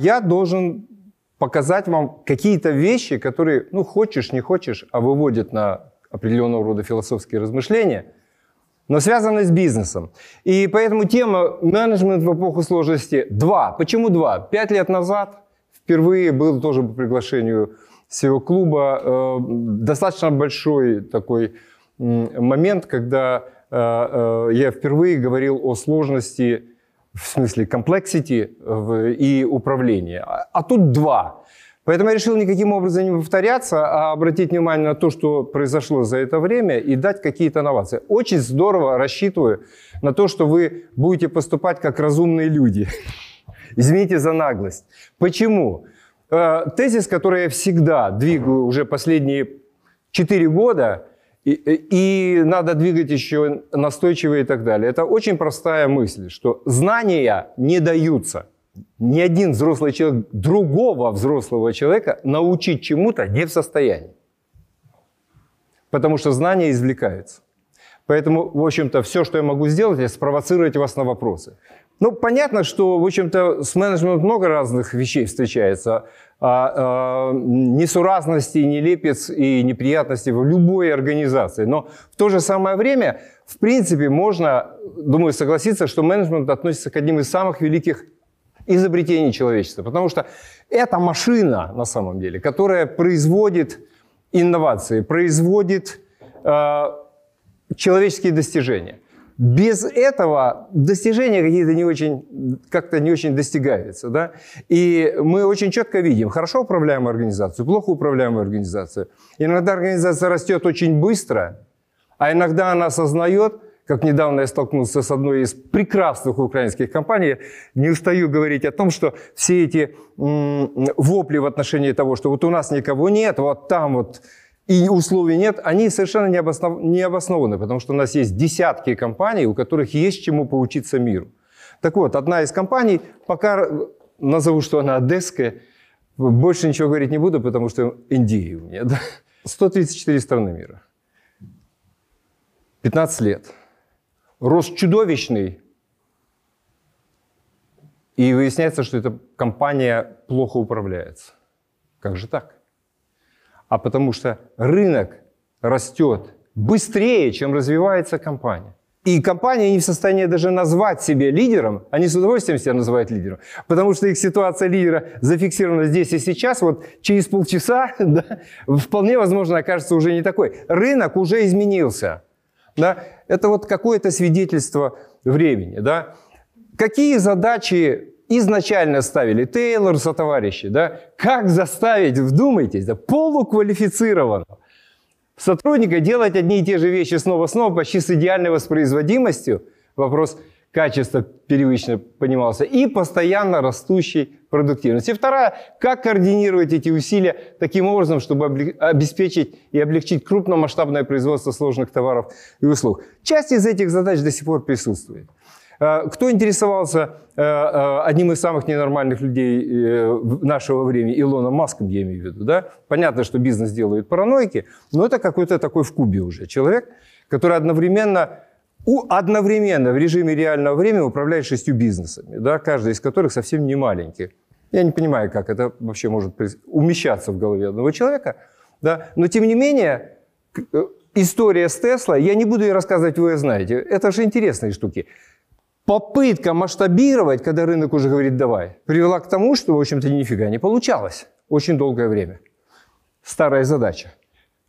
Я должен показать вам какие-то вещи, которые, ну, хочешь, не хочешь, а выводят на определенного рода философские размышления, но связаны с бизнесом. И поэтому тема менеджмент в эпоху сложности два. Почему два? Пять лет назад впервые был тоже по приглашению всего клуба э, достаточно большой такой момент, когда э, э, я впервые говорил о сложности в смысле complexity и управления. А, а тут два. Поэтому я решил никаким образом не повторяться, а обратить внимание на то, что произошло за это время и дать какие-то инновации. Очень здорово рассчитываю на то, что вы будете поступать как разумные люди. Извините за наглость. Почему? Э, тезис, который я всегда двигаю уже последние 4 года, и, и надо двигать еще настойчиво и так далее. Это очень простая мысль, что знания не даются. Ни один взрослый человек другого взрослого человека научить чему-то не в состоянии. Потому что знания извлекаются. Поэтому, в общем-то, все, что я могу сделать, это спровоцировать вас на вопросы. Ну, понятно, что, в общем-то, с менеджментом много разных вещей встречается. А, а, несуразности, нелепец и неприятности в любой организации. Но в то же самое время, в принципе, можно, думаю, согласиться, что менеджмент относится к одним из самых великих изобретений человечества. Потому что это машина, на самом деле, которая производит инновации, производит э, человеческие достижения – без этого достижения какие-то не очень, как-то не очень достигаются. Да? И мы очень четко видим, хорошо управляемую организацию, плохо управляемую организацию. Иногда организация растет очень быстро, а иногда она осознает, как недавно я столкнулся с одной из прекрасных украинских компаний, не устаю говорить о том, что все эти вопли в отношении того, что вот у нас никого нет, вот там вот и условий нет, они совершенно не, обоснов... не обоснованы, потому что у нас есть десятки компаний, у которых есть чему поучиться миру. Так вот, одна из компаний, пока назову, что она одесская, больше ничего говорить не буду, потому что Индии у меня. Да? 134 страны мира. 15 лет. Рост чудовищный. И выясняется, что эта компания плохо управляется. Как же так? А потому что рынок растет быстрее, чем развивается компания. И компания не в состоянии даже назвать себя лидером, они с удовольствием себя называют лидером, потому что их ситуация лидера зафиксирована здесь и сейчас, вот через полчаса да, вполне возможно окажется уже не такой. Рынок уже изменился. Да? Это вот какое-то свидетельство времени. Да? Какие задачи изначально ставили Тейлор со товарищи, да, как заставить, вдумайтесь, да, полуквалифицированного сотрудника делать одни и те же вещи снова-снова, почти с идеальной воспроизводимостью, вопрос качества первично понимался, и постоянно растущей продуктивности. И вторая, как координировать эти усилия таким образом, чтобы обеспечить и облегчить крупномасштабное производство сложных товаров и услуг. Часть из этих задач до сих пор присутствует. Э, кто интересовался э, э, одним из самых ненормальных людей нашего времени, Илоном Маском, я имею в виду, да? Понятно, что бизнес делают параноики, но это какой-то такой в кубе уже человек, который одновременно одновременно в режиме реального времени управляет шестью бизнесами, да, каждый из которых совсем не маленький. Я не понимаю, как это вообще может умещаться в голове одного человека, да, но тем не менее история с Тесла, я не буду ее рассказывать, вы ее знаете, это же интересные штуки попытка масштабировать, когда рынок уже говорит «давай», привела к тому, что, в общем-то, нифига не получалось очень долгое время. Старая задача.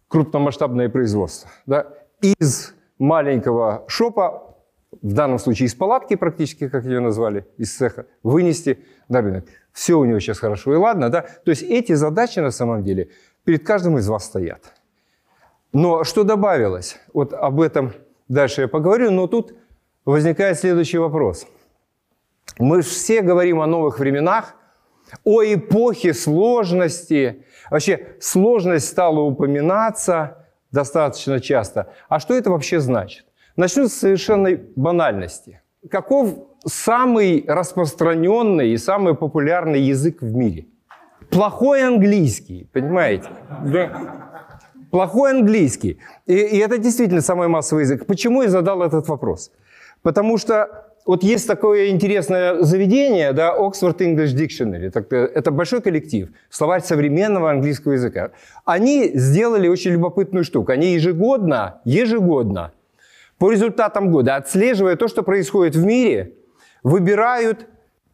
Крупномасштабное производство. Да? Из маленького шопа, в данном случае из палатки практически, как ее назвали, из цеха, вынести на рынок. Все у него сейчас хорошо и ладно. Да? То есть эти задачи на самом деле перед каждым из вас стоят. Но что добавилось? Вот об этом дальше я поговорю, но тут возникает следующий вопрос. Мы все говорим о новых временах, о эпохе сложности. Вообще сложность стала упоминаться достаточно часто. А что это вообще значит? Начну с совершенной банальности. Каков самый распространенный и самый популярный язык в мире? Плохой английский, понимаете? Да. Плохой английский. И, и это действительно самый массовый язык. Почему я задал этот вопрос? Потому что вот есть такое интересное заведение, да, Oxford English Dictionary. Это большой коллектив, словарь современного английского языка. Они сделали очень любопытную штуку. Они ежегодно, ежегодно, по результатам года, отслеживая то, что происходит в мире, выбирают,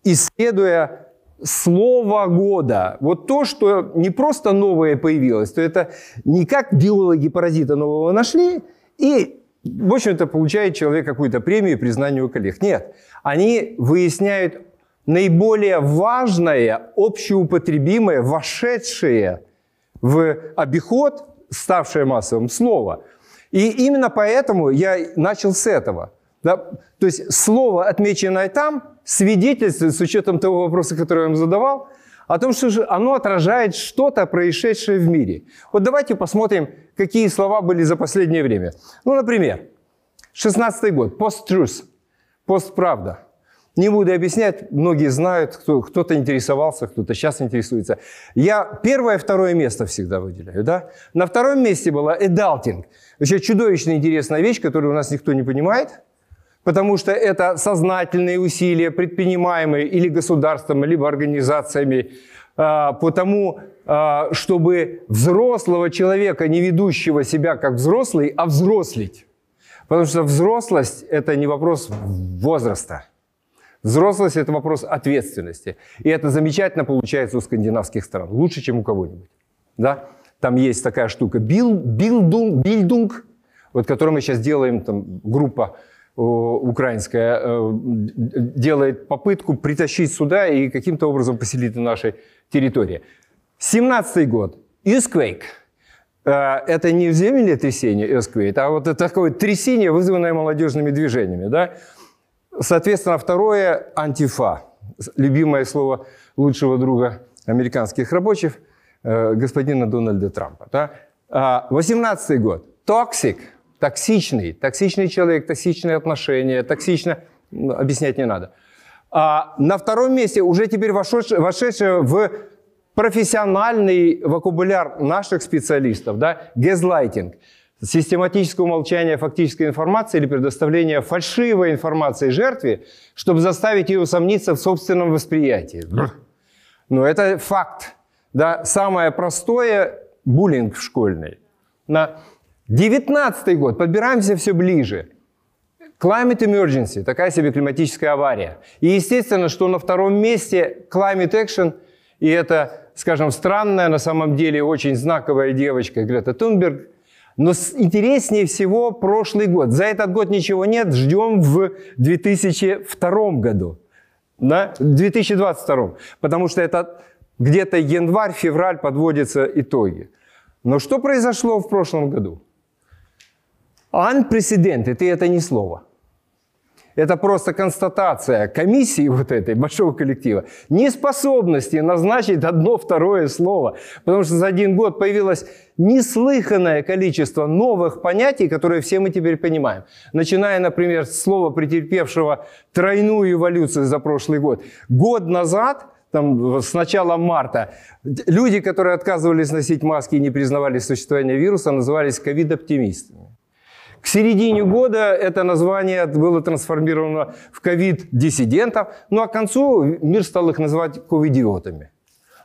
исследуя слово года. Вот то, что не просто новое появилось, то это не как биологи паразита нового нашли, и в общем-то, получает человек какую-то премию признание у коллег. Нет, они выясняют наиболее важное, общеупотребимое, вошедшее в обиход, ставшее массовым слово. И именно поэтому я начал с этого. Да? То есть слово, отмеченное там, свидетельствует, с учетом того вопроса, который я вам задавал, о том, что оно отражает что-то, происшедшее в мире. Вот давайте посмотрим, какие слова были за последнее время. Ну, например, 16 год, пост-truth, постправда. Не буду объяснять, многие знают, кто, кто-то интересовался, кто-то сейчас интересуется. Я первое, второе место всегда выделяю. Да? На втором месте была adulting. Вообще чудовищно интересная вещь, которую у нас никто не понимает – потому что это сознательные усилия, предпринимаемые или государством, либо организациями, а, по тому, а, чтобы взрослого человека, не ведущего себя как взрослый, а взрослить. Потому что взрослость – это не вопрос возраста. Взрослость – это вопрос ответственности. И это замечательно получается у скандинавских стран. Лучше, чем у кого-нибудь. Да? Там есть такая штука – билдунг вот которую мы сейчас делаем, там, группа украинская э, делает попытку притащить сюда и каким-то образом поселить на нашей территории. 17 год. Youthquake. Э, это не землетрясение earthquake, а вот это такое трясение, вызванное молодежными движениями. Да? Соответственно, второе – антифа. Любимое слово лучшего друга американских рабочих, э, господина Дональда Трампа. Да? 18 год. Toxic – токсичный, токсичный человек, токсичные отношения, токсично, объяснять не надо. А на втором месте уже теперь вошедшее, вошедшее в профессиональный вокабуляр наших специалистов, да, газлайтинг, систематическое умолчание фактической информации или предоставление фальшивой информации жертве, чтобы заставить ее усомниться в собственном восприятии. Но это факт. Да, самое простое – буллинг в школьный. На 19 год, подбираемся все ближе. Climate emergency, такая себе климатическая авария. И естественно, что на втором месте climate action, и это, скажем, странная, на самом деле очень знаковая девочка Грета Тунберг. Но интереснее всего прошлый год. За этот год ничего нет, ждем в 2002 году. Да? 2022. Потому что это где-то январь-февраль подводятся итоги. Но что произошло в прошлом году? Unprecedented, это не слово. Это просто констатация комиссии вот этой большого коллектива неспособности назначить одно второе слово. Потому что за один год появилось неслыханное количество новых понятий, которые все мы теперь понимаем. Начиная, например, с слова, претерпевшего тройную эволюцию за прошлый год. Год назад там, с начала марта, люди, которые отказывались носить маски и не признавали существование вируса, назывались ковид-оптимистами. К середине года это название было трансформировано в ковид-диссидентов, ну а к концу мир стал их называть ковидиотами.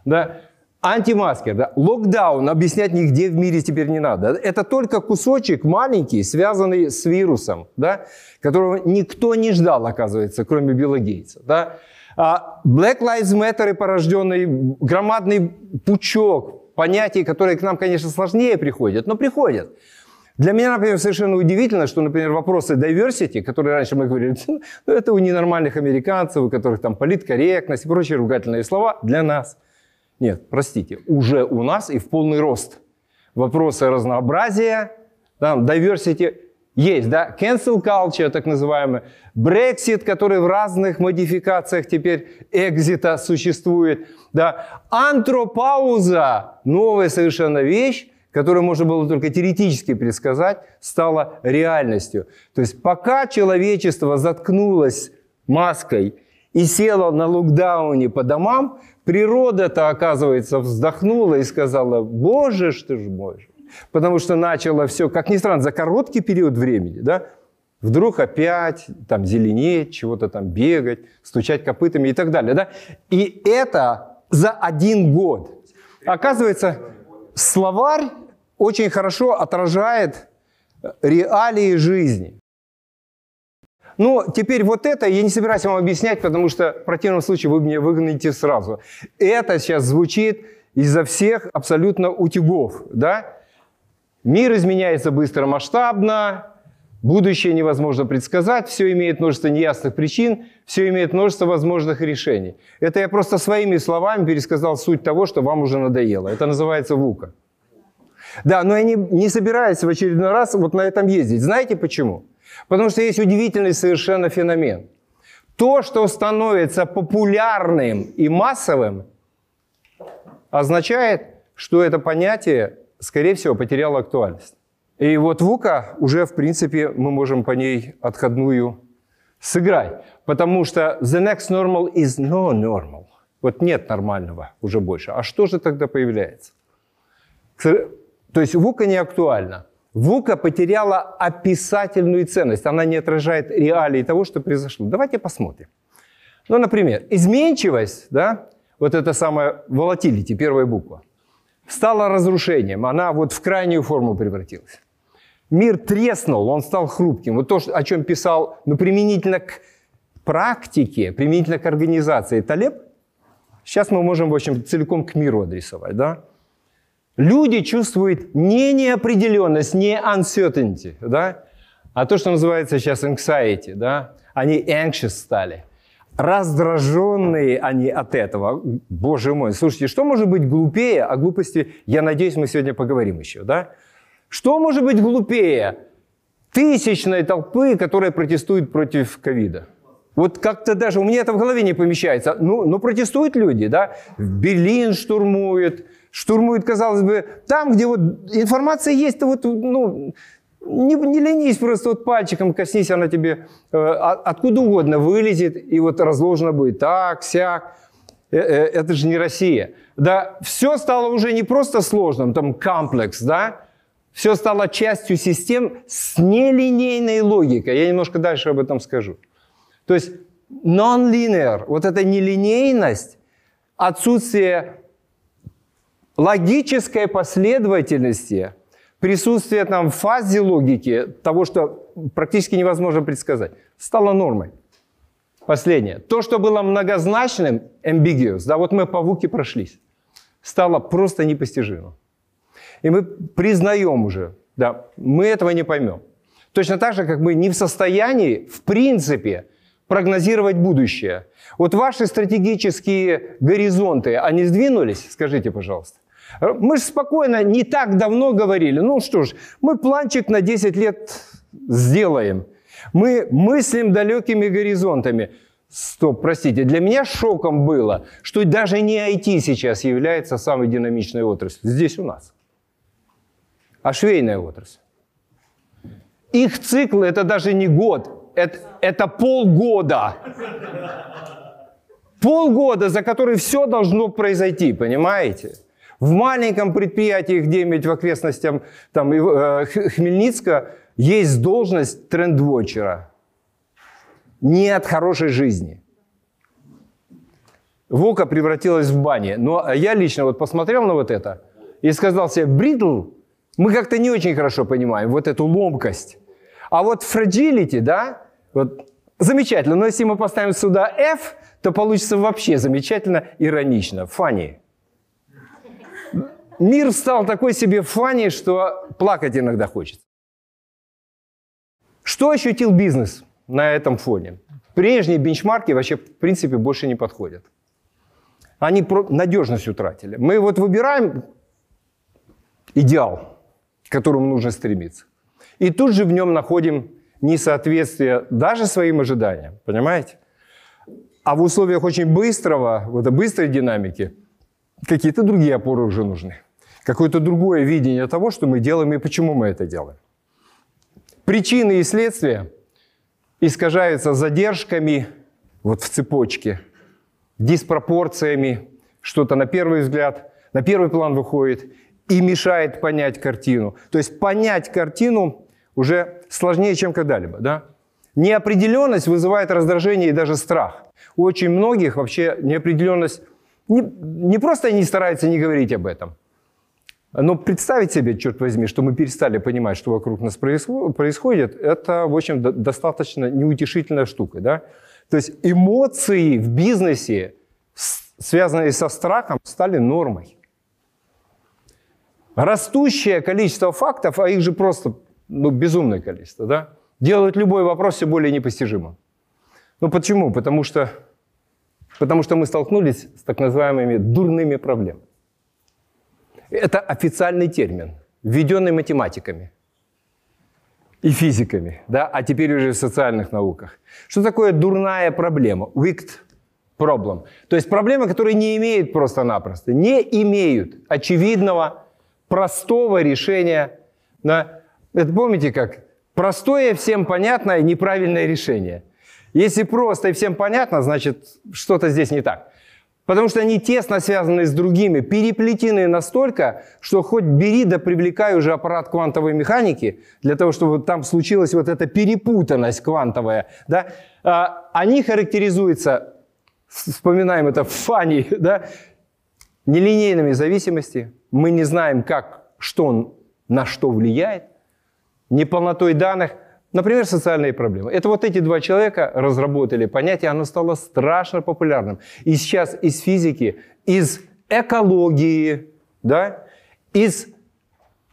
Да? Антимаскер, да? локдаун объяснять нигде в мире теперь не надо. Это только кусочек маленький, связанный с вирусом, да? которого никто не ждал, оказывается, кроме Билла Гейтса. Да? А Black Lives Matter, порожденный громадный пучок понятий, которые к нам, конечно, сложнее приходят, но приходят. Для меня, например, совершенно удивительно, что, например, вопросы diversity, которые раньше мы говорили, ну, это у ненормальных американцев, у которых там политкорректность и прочие ругательные слова, для нас. Нет, простите, уже у нас и в полный рост. Вопросы разнообразия, там, diversity есть, да, cancel culture, так называемый, Brexit, который в разных модификациях теперь экзита существует, да, антропауза, новая совершенно вещь, которую можно было только теоретически предсказать, стала реальностью. То есть пока человечество заткнулось маской и село на локдауне по домам, природа-то, оказывается, вздохнула и сказала, боже ж ты ж мой. Потому что начало все, как ни странно, за короткий период времени, да, Вдруг опять там зеленеть, чего-то там бегать, стучать копытами и так далее. Да? И это за один год. Оказывается, словарь очень хорошо отражает реалии жизни. Ну, теперь вот это я не собираюсь вам объяснять, потому что в противном случае вы меня выгоните сразу. Это сейчас звучит изо всех абсолютно утюгов, да? Мир изменяется быстро, масштабно, будущее невозможно предсказать, все имеет множество неясных причин, все имеет множество возможных решений. Это я просто своими словами пересказал суть того, что вам уже надоело. Это называется ВУКа. Да, но я не, не собираюсь в очередной раз вот на этом ездить. Знаете почему? Потому что есть удивительный совершенно феномен. То, что становится популярным и массовым, означает, что это понятие, скорее всего, потеряло актуальность. И вот ВУКа уже, в принципе, мы можем по ней отходную сыграть. Потому что the next normal is no normal. Вот нет нормального уже больше. А что же тогда появляется? То есть ВУКа не актуальна. ВУКа потеряла описательную ценность. Она не отражает реалии того, что произошло. Давайте посмотрим. Ну, например, изменчивость, да, вот это самое volatility, первая буква, стала разрушением. Она вот в крайнюю форму превратилась. Мир треснул, он стал хрупким. Вот то, о чем писал, ну, применительно к практике, применительно к организации Талеб, сейчас мы можем, в общем, целиком к миру адресовать, да? Люди чувствуют не неопределенность, не uncertainty, да? а то, что называется сейчас anxiety. Да? Они anxious стали. Раздраженные они от этого. Боже мой, слушайте, что может быть глупее? О глупости, я надеюсь, мы сегодня поговорим еще. Да? Что может быть глупее тысячной толпы, которая протестует против ковида? Вот как-то даже у меня это в голове не помещается. Ну, ну протестуют люди, да? Берлин штурмует, штурмуют, казалось бы, там, где вот информация есть, то вот, ну, не, не ленись, просто вот пальчиком коснись, она тебе э, откуда угодно вылезет, и вот разложено будет так, сяк. Э, э, это же не Россия. Да, все стало уже не просто сложным, там комплекс, да, все стало частью систем с нелинейной логикой. Я немножко дальше об этом скажу. То есть non-linear, вот эта нелинейность, отсутствие логической последовательности, присутствие там в фазе логики, того, что практически невозможно предсказать, стало нормой. Последнее. То, что было многозначным, ambiguous, да, вот мы по ВУКе прошлись, стало просто непостижимым. И мы признаем уже, да, мы этого не поймем. Точно так же, как мы не в состоянии, в принципе, прогнозировать будущее. Вот ваши стратегические горизонты, они сдвинулись? Скажите, пожалуйста. Мы же спокойно не так давно говорили, ну что ж, мы планчик на 10 лет сделаем. Мы мыслим далекими горизонтами. Стоп, простите, для меня шоком было, что даже не IT сейчас является самой динамичной отраслью здесь у нас, а швейная отрасль. Их цикл это даже не год, это, это полгода. Полгода, за который все должно произойти, понимаете? В маленьком предприятии где-нибудь в окрестностях там, э, Хмельницка есть должность трендвотчера. Не от хорошей жизни. Вока превратилась в бане. Но я лично вот посмотрел на вот это и сказал себе, бридл, мы как-то не очень хорошо понимаем вот эту ломкость. А вот fragility, да, вот замечательно. Но если мы поставим сюда F, то получится вообще замечательно, иронично, funny. Мир стал такой себе фани, что плакать иногда хочется. Что ощутил бизнес на этом фоне? Прежние бенчмарки вообще в принципе больше не подходят. Они надежность утратили. Мы вот выбираем идеал, к которому нужно стремиться. И тут же в нем находим несоответствие даже своим ожиданиям. Понимаете? А в условиях очень быстрого, вот быстрой динамики, какие-то другие опоры уже нужны какое-то другое видение того, что мы делаем и почему мы это делаем. Причины и следствия искажаются задержками вот в цепочке, диспропорциями, что-то на первый взгляд, на первый план выходит и мешает понять картину. То есть понять картину уже сложнее, чем когда-либо. Да? Неопределенность вызывает раздражение и даже страх. У очень многих вообще неопределенность не, не просто они стараются не говорить об этом, но представить себе, черт возьми, что мы перестали понимать, что вокруг нас происходит, это, в общем, достаточно неутешительная штука. Да? То есть эмоции в бизнесе, связанные со страхом, стали нормой. Растущее количество фактов, а их же просто ну, безумное количество, да, делают любой вопрос все более непостижимым. Ну почему? Потому что, потому что мы столкнулись с так называемыми дурными проблемами. Это официальный термин, введенный математиками и физиками, да, а теперь уже в социальных науках. Что такое дурная проблема? Wicked problem. То есть проблемы, которые не имеют просто-напросто, не имеют очевидного, простого решения. Да? Это помните как? Простое, всем понятное, неправильное решение. Если просто и всем понятно, значит, что-то здесь не так. Потому что они тесно связаны с другими, переплетены настолько, что хоть бери да привлекай уже аппарат квантовой механики, для того, чтобы там случилась вот эта перепутанность квантовая. Да? А, они характеризуются, вспоминаем это в да? нелинейными зависимости. Мы не знаем, как, что он на что влияет, неполнотой данных. Например, социальные проблемы. Это вот эти два человека разработали понятие, оно стало страшно популярным. И сейчас из физики, из экологии, да, из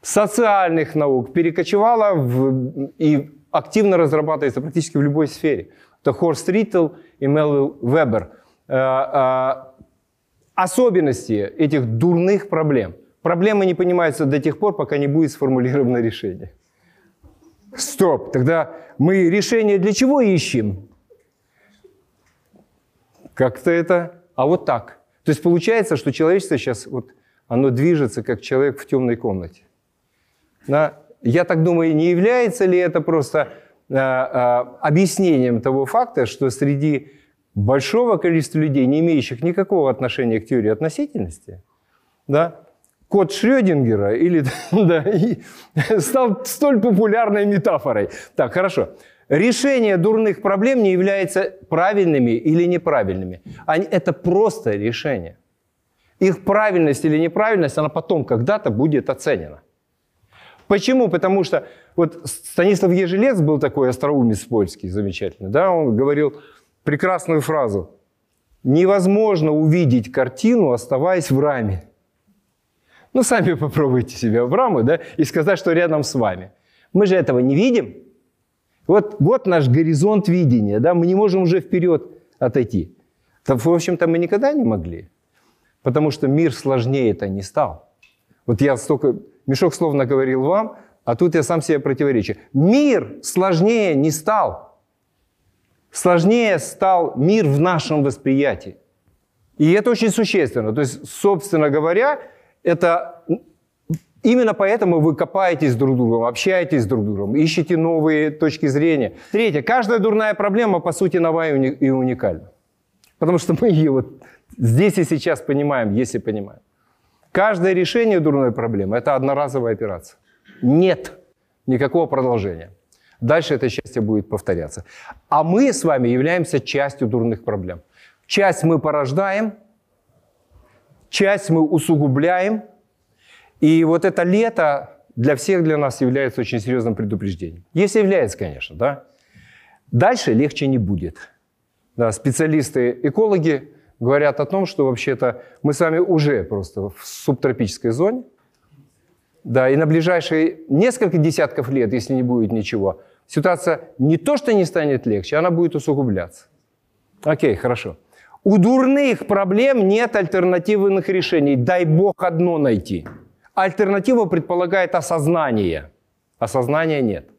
социальных наук перекочевало в, и активно разрабатывается практически в любой сфере. Это Хорст Риттл и Мелвилл Вебер. Э, э, особенности этих дурных проблем. Проблемы не понимаются до тех пор, пока не будет сформулировано решение. Стоп, тогда мы решение для чего ищем? Как-то это... А вот так. То есть получается, что человечество сейчас, вот, оно движется, как человек в темной комнате. Да? Я так думаю, не является ли это просто а, а, объяснением того факта, что среди большого количества людей, не имеющих никакого отношения к теории относительности, да, код Шрёдингера или, да, и стал столь популярной метафорой. Так, хорошо. Решение дурных проблем не является правильными или неправильными. Они, это просто решение. Их правильность или неправильность, она потом когда-то будет оценена. Почему? Потому что вот Станислав Ежелец был такой остроумец польский, замечательный, да, он говорил прекрасную фразу. Невозможно увидеть картину, оставаясь в раме. Ну, сами попробуйте себя в раму, да, и сказать, что рядом с вами. Мы же этого не видим. Вот, вот наш горизонт видения, да, мы не можем уже вперед отойти. Да, в общем-то, мы никогда не могли, потому что мир сложнее это не стал. Вот я столько, мешок словно говорил вам, а тут я сам себе противоречу. Мир сложнее не стал. Сложнее стал мир в нашем восприятии. И это очень существенно. То есть, собственно говоря, это именно поэтому вы копаетесь друг с другом, общаетесь друг с другом, ищете новые точки зрения. Третье. Каждая дурная проблема, по сути, новая и уникальна. Потому что мы ее вот здесь и сейчас понимаем, если понимаем. Каждое решение дурной проблемы – это одноразовая операция. Нет никакого продолжения. Дальше это счастье будет повторяться. А мы с вами являемся частью дурных проблем. Часть мы порождаем – часть мы усугубляем. И вот это лето для всех для нас является очень серьезным предупреждением. Если является, конечно, да. Дальше легче не будет. Да, специалисты-экологи говорят о том, что вообще-то мы с вами уже просто в субтропической зоне. Да, и на ближайшие несколько десятков лет, если не будет ничего, ситуация не то, что не станет легче, она будет усугубляться. Окей, хорошо. У дурных проблем нет альтернативных решений. Дай Бог одно найти. Альтернатива предполагает осознание. Осознания нет.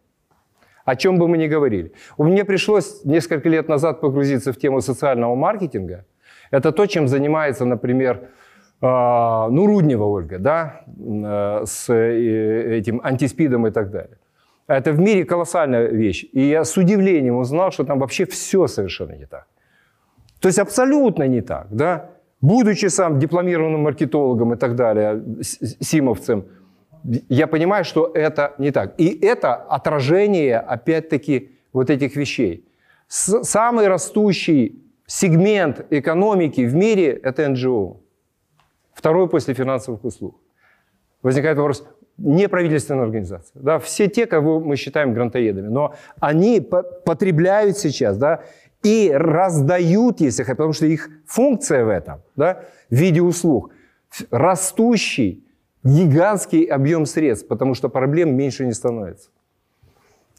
О чем бы мы ни говорили. Мне пришлось несколько лет назад погрузиться в тему социального маркетинга. Это то, чем занимается, например, а, ну, Руднева Ольга, да, э, с э, этим антиспидом и так далее. Это в мире колоссальная вещь. И я с удивлением узнал, что там вообще все совершенно не так. То есть абсолютно не так, да? Будучи сам дипломированным маркетологом и так далее, симовцем, я понимаю, что это не так. И это отражение, опять-таки, вот этих вещей. С- самый растущий сегмент экономики в мире – это НГО. Второй после финансовых услуг. Возникает вопрос, неправительственная организация. Да, все те, кого мы считаем грантоедами, но они по- потребляют сейчас да, и раздают, если хотят, потому что их функция в этом, да, в виде услуг, растущий гигантский объем средств, потому что проблем меньше не становится.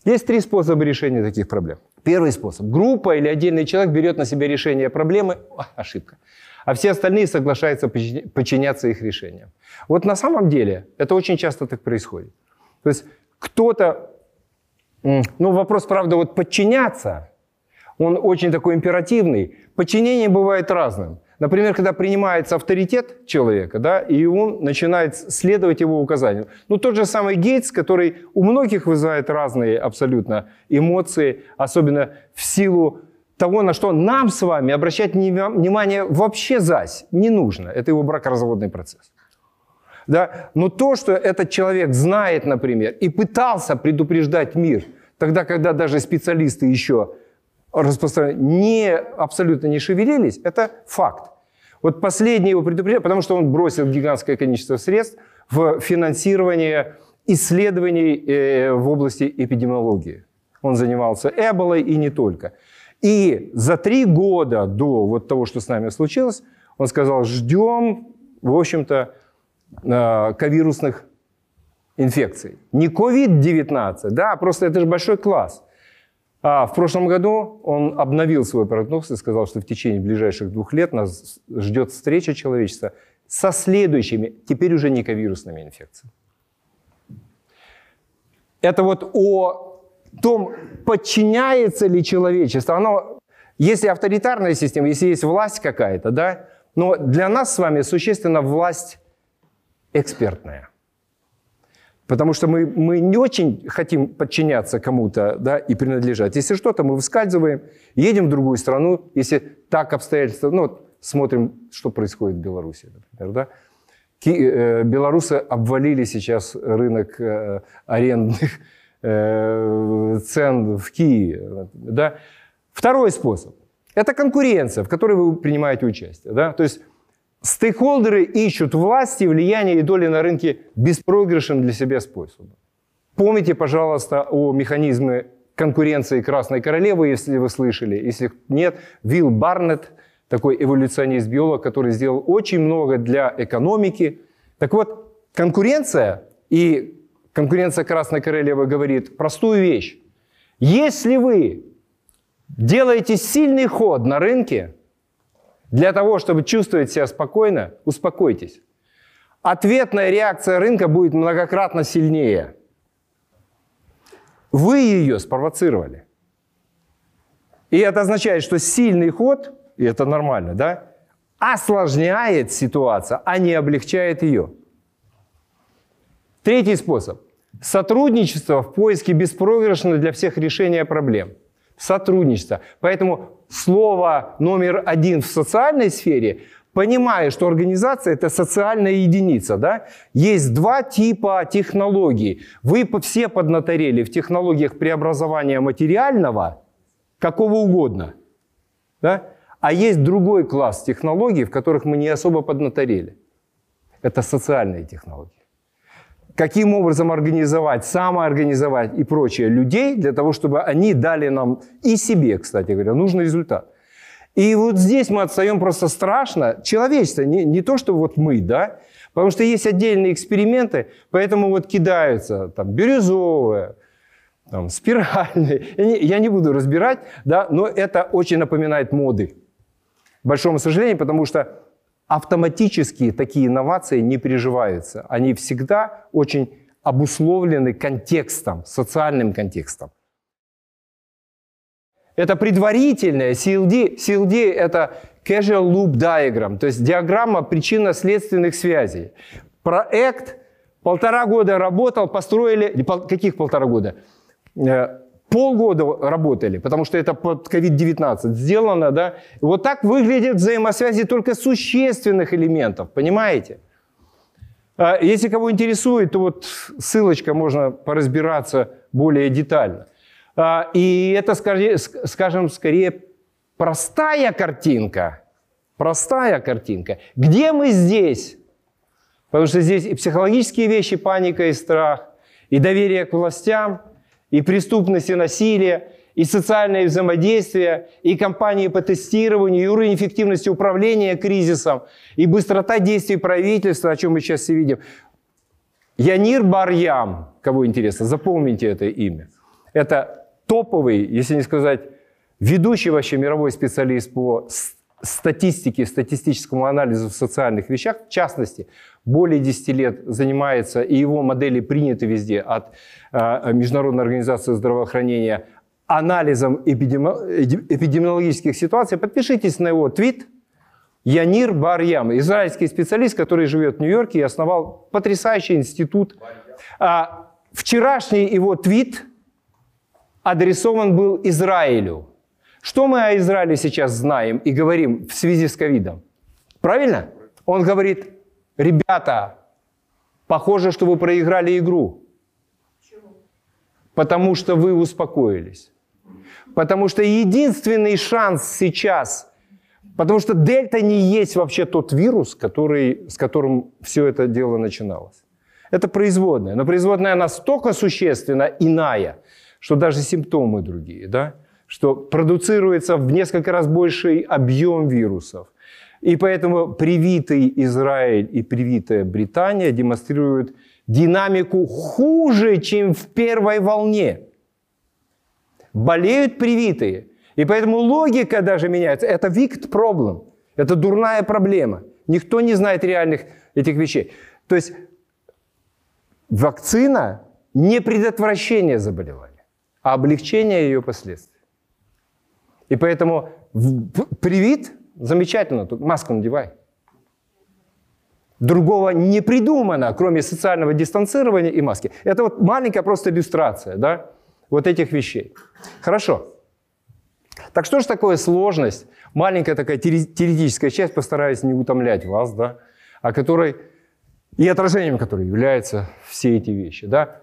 Есть три способа решения таких проблем. Первый способ. Группа или отдельный человек берет на себя решение проблемы. О, ошибка. А все остальные соглашаются подчиня- подчиняться их решениям. Вот на самом деле это очень часто так происходит. То есть кто-то, ну вопрос, правда, вот подчиняться, он очень такой императивный. Подчинение бывает разным. Например, когда принимается авторитет человека, да, и он начинает следовать его указаниям. Ну, тот же самый Гейтс, который у многих вызывает разные абсолютно эмоции, особенно в силу того, на что нам с вами обращать вни- внимание вообще зась не нужно. Это его бракоразводный процесс. Да? Но то, что этот человек знает, например, и пытался предупреждать мир, тогда, когда даже специалисты еще распространяли, не, абсолютно не шевелились, это факт. Вот последнее его предупреждение, потому что он бросил гигантское количество средств в финансирование исследований э, в области эпидемиологии. Он занимался эболой и не только. И за три года до вот того, что с нами случилось, он сказал, ждем, в общем-то, э, ковирусных инфекций. Не COVID-19, да, просто это же большой класс. А в прошлом году он обновил свой прогноз и сказал, что в течение ближайших двух лет нас ждет встреча человечества со следующими, теперь уже не ковирусными инфекциями. Это вот о том, подчиняется ли человечество. Оно, если авторитарная система, если есть власть какая-то, да, но для нас с вами существенно власть экспертная. Потому что мы, мы не очень хотим подчиняться кому-то да, и принадлежать. Если что-то, мы выскальзываем, едем в другую страну. Если так обстоятельства, ну, вот смотрим, что происходит в Беларуси, например. Да? Э, белорусы обвалили сейчас рынок э, арендных э, цен в Киеве. Да? Второй способ – это конкуренция, в которой вы принимаете участие. Да? То есть Стейкхолдеры ищут власти, влияние и доли на рынке беспроигрышным для себя способом. Помните, пожалуйста, о механизме конкуренции Красной Королевы, если вы слышали. Если нет, Вилл Барнетт, такой эволюционист-биолог, который сделал очень много для экономики. Так вот, конкуренция и конкуренция Красной Королевы говорит простую вещь. Если вы делаете сильный ход на рынке, для того, чтобы чувствовать себя спокойно, успокойтесь. Ответная реакция рынка будет многократно сильнее. Вы ее спровоцировали. И это означает, что сильный ход, и это нормально, да, осложняет ситуацию, а не облегчает ее. Третий способ. Сотрудничество в поиске беспроигрышного для всех решения проблем. Сотрудничество. Поэтому слово номер один в социальной сфере, понимая, что организация – это социальная единица. Да? Есть два типа технологий. Вы все поднаторели в технологиях преобразования материального, какого угодно. Да? А есть другой класс технологий, в которых мы не особо поднаторели. Это социальные технологии каким образом организовать, самоорганизовать и прочее людей для того, чтобы они дали нам и себе, кстати говоря, нужный результат. И вот здесь мы отстаем просто страшно. Человечество, не, не то, что вот мы, да, потому что есть отдельные эксперименты, поэтому вот кидаются там бирюзовые, там, спиральные. Я не, я не буду разбирать, да, но это очень напоминает моды. К большому сожалению, потому что автоматически такие инновации не приживаются. Они всегда очень обусловлены контекстом, социальным контекстом. Это предварительное CLD. CLD – это Casual Loop Diagram, то есть диаграмма причинно-следственных связей. Проект полтора года работал, построили... Каких полтора года? Полгода работали, потому что это под COVID-19 сделано, да. Вот так выглядят взаимосвязи только существенных элементов, понимаете? А Если кого интересует, то вот ссылочка, можно поразбираться более детально. А, и это, скажем, скорее простая картинка. Простая картинка. Где мы здесь? Потому что здесь и психологические вещи, паника и страх, и доверие к властям, и преступность и насилие, и социальное взаимодействие, и кампании по тестированию, и уровень эффективности управления кризисом, и быстрота действий правительства, о чем мы сейчас все видим. Янир Барьям, кого интересно, запомните это имя. Это топовый, если не сказать, ведущий вообще мировой специалист по статистике, статистическому анализу в социальных вещах, в частности, более 10 лет занимается, и его модели приняты везде от э, Международной организации здравоохранения, анализом эпидемиологических ситуаций. Подпишитесь на его твит – Янир Барьям, израильский специалист, который живет в Нью-Йорке и основал потрясающий институт. А, вчерашний его твит адресован был Израилю. Что мы о Израиле сейчас знаем и говорим в связи с ковидом? Правильно? Он говорит, ребята, похоже, что вы проиграли игру. Потому что вы успокоились. Потому что единственный шанс сейчас – Потому что дельта не есть вообще тот вирус, который, с которым все это дело начиналось. Это производная. Но производная настолько существенно иная, что даже симптомы другие. Да? Что продуцируется в несколько раз больший объем вирусов. И поэтому привитый Израиль и привитая Британия демонстрируют динамику хуже, чем в первой волне. Болеют привитые – и поэтому логика даже меняется. Это wicked problem. Это дурная проблема. Никто не знает реальных этих вещей. То есть вакцина не предотвращение заболевания, а облегчение ее последствий. И поэтому привит замечательно, только маску надевай. Другого не придумано, кроме социального дистанцирования и маски. Это вот маленькая просто иллюстрация да, вот этих вещей. Хорошо. Так что же такое сложность? Маленькая такая теоретическая часть, постараюсь не утомлять вас, да, о которой и отражением которой являются все эти вещи. Да?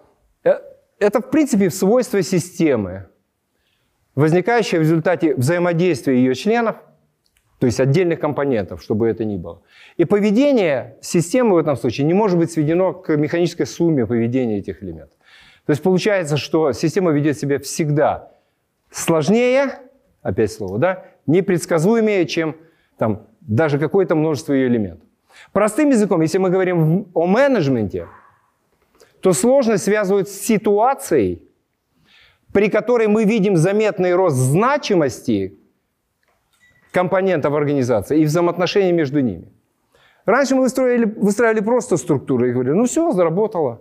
Э, это, в принципе, свойство системы, возникающее в результате взаимодействия ее членов, то есть отдельных компонентов, чтобы это ни было. И поведение системы в этом случае не может быть сведено к механической сумме поведения этих элементов. То есть получается, что система ведет себя всегда сложнее, опять слово, да, непредсказуемее, чем там, даже какое-то множество ее элементов. Простым языком, если мы говорим о менеджменте, то сложность связывают с ситуацией, при которой мы видим заметный рост значимости компонентов организации и взаимоотношений между ними. Раньше мы выстроили, выстраивали просто структуры и говорили, ну все, заработало.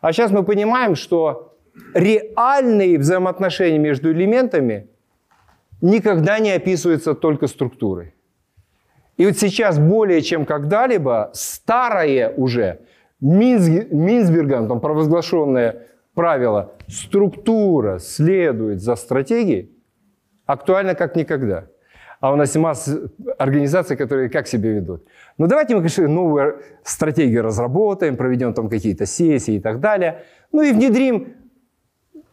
А сейчас мы понимаем, что реальные взаимоотношения между элементами никогда не описывается только структурой. И вот сейчас более чем когда-либо старое уже Минсбергом там, провозглашенное правило «структура следует за стратегией» актуально как никогда. А у нас масса организаций, которые как себя ведут. Ну давайте мы, конечно, новую стратегию разработаем, проведем там какие-то сессии и так далее. Ну и внедрим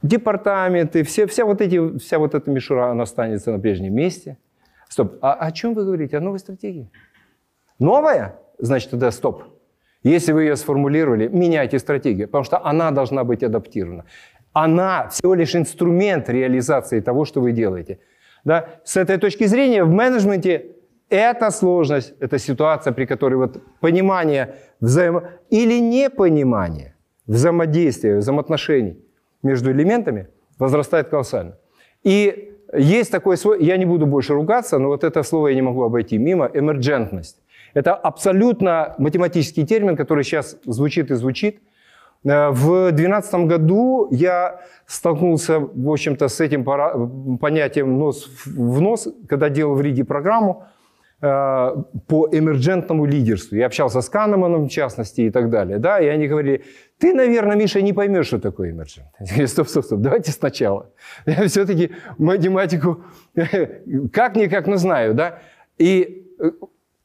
департаменты, все, вся, вот эти, вся вот эта мишура, она останется на прежнем месте. Стоп, а о чем вы говорите? О новой стратегии? Новая? Значит, тогда стоп. Если вы ее сформулировали, меняйте стратегию, потому что она должна быть адаптирована. Она всего лишь инструмент реализации того, что вы делаете. Да? С этой точки зрения в менеджменте это сложность, это ситуация, при которой вот понимание взаимо... или непонимание взаимодействия, взаимоотношений между элементами возрастает колоссально. И есть такое слово, я не буду больше ругаться, но вот это слово я не могу обойти мимо, эмерджентность. Это абсолютно математический термин, который сейчас звучит и звучит. Э, в 2012 году я столкнулся, в общем-то, с этим понятием нос в нос, когда делал в Риге программу Э, по эмерджентному лидерству. Я общался с Канеманом, в частности, и так далее. Да, и они говорили, ты, наверное, Миша, не поймешь, что такое эмерджент. Я говорю, стоп, стоп, стоп, давайте сначала. Я все-таки математику как-никак, но знаю. Да? И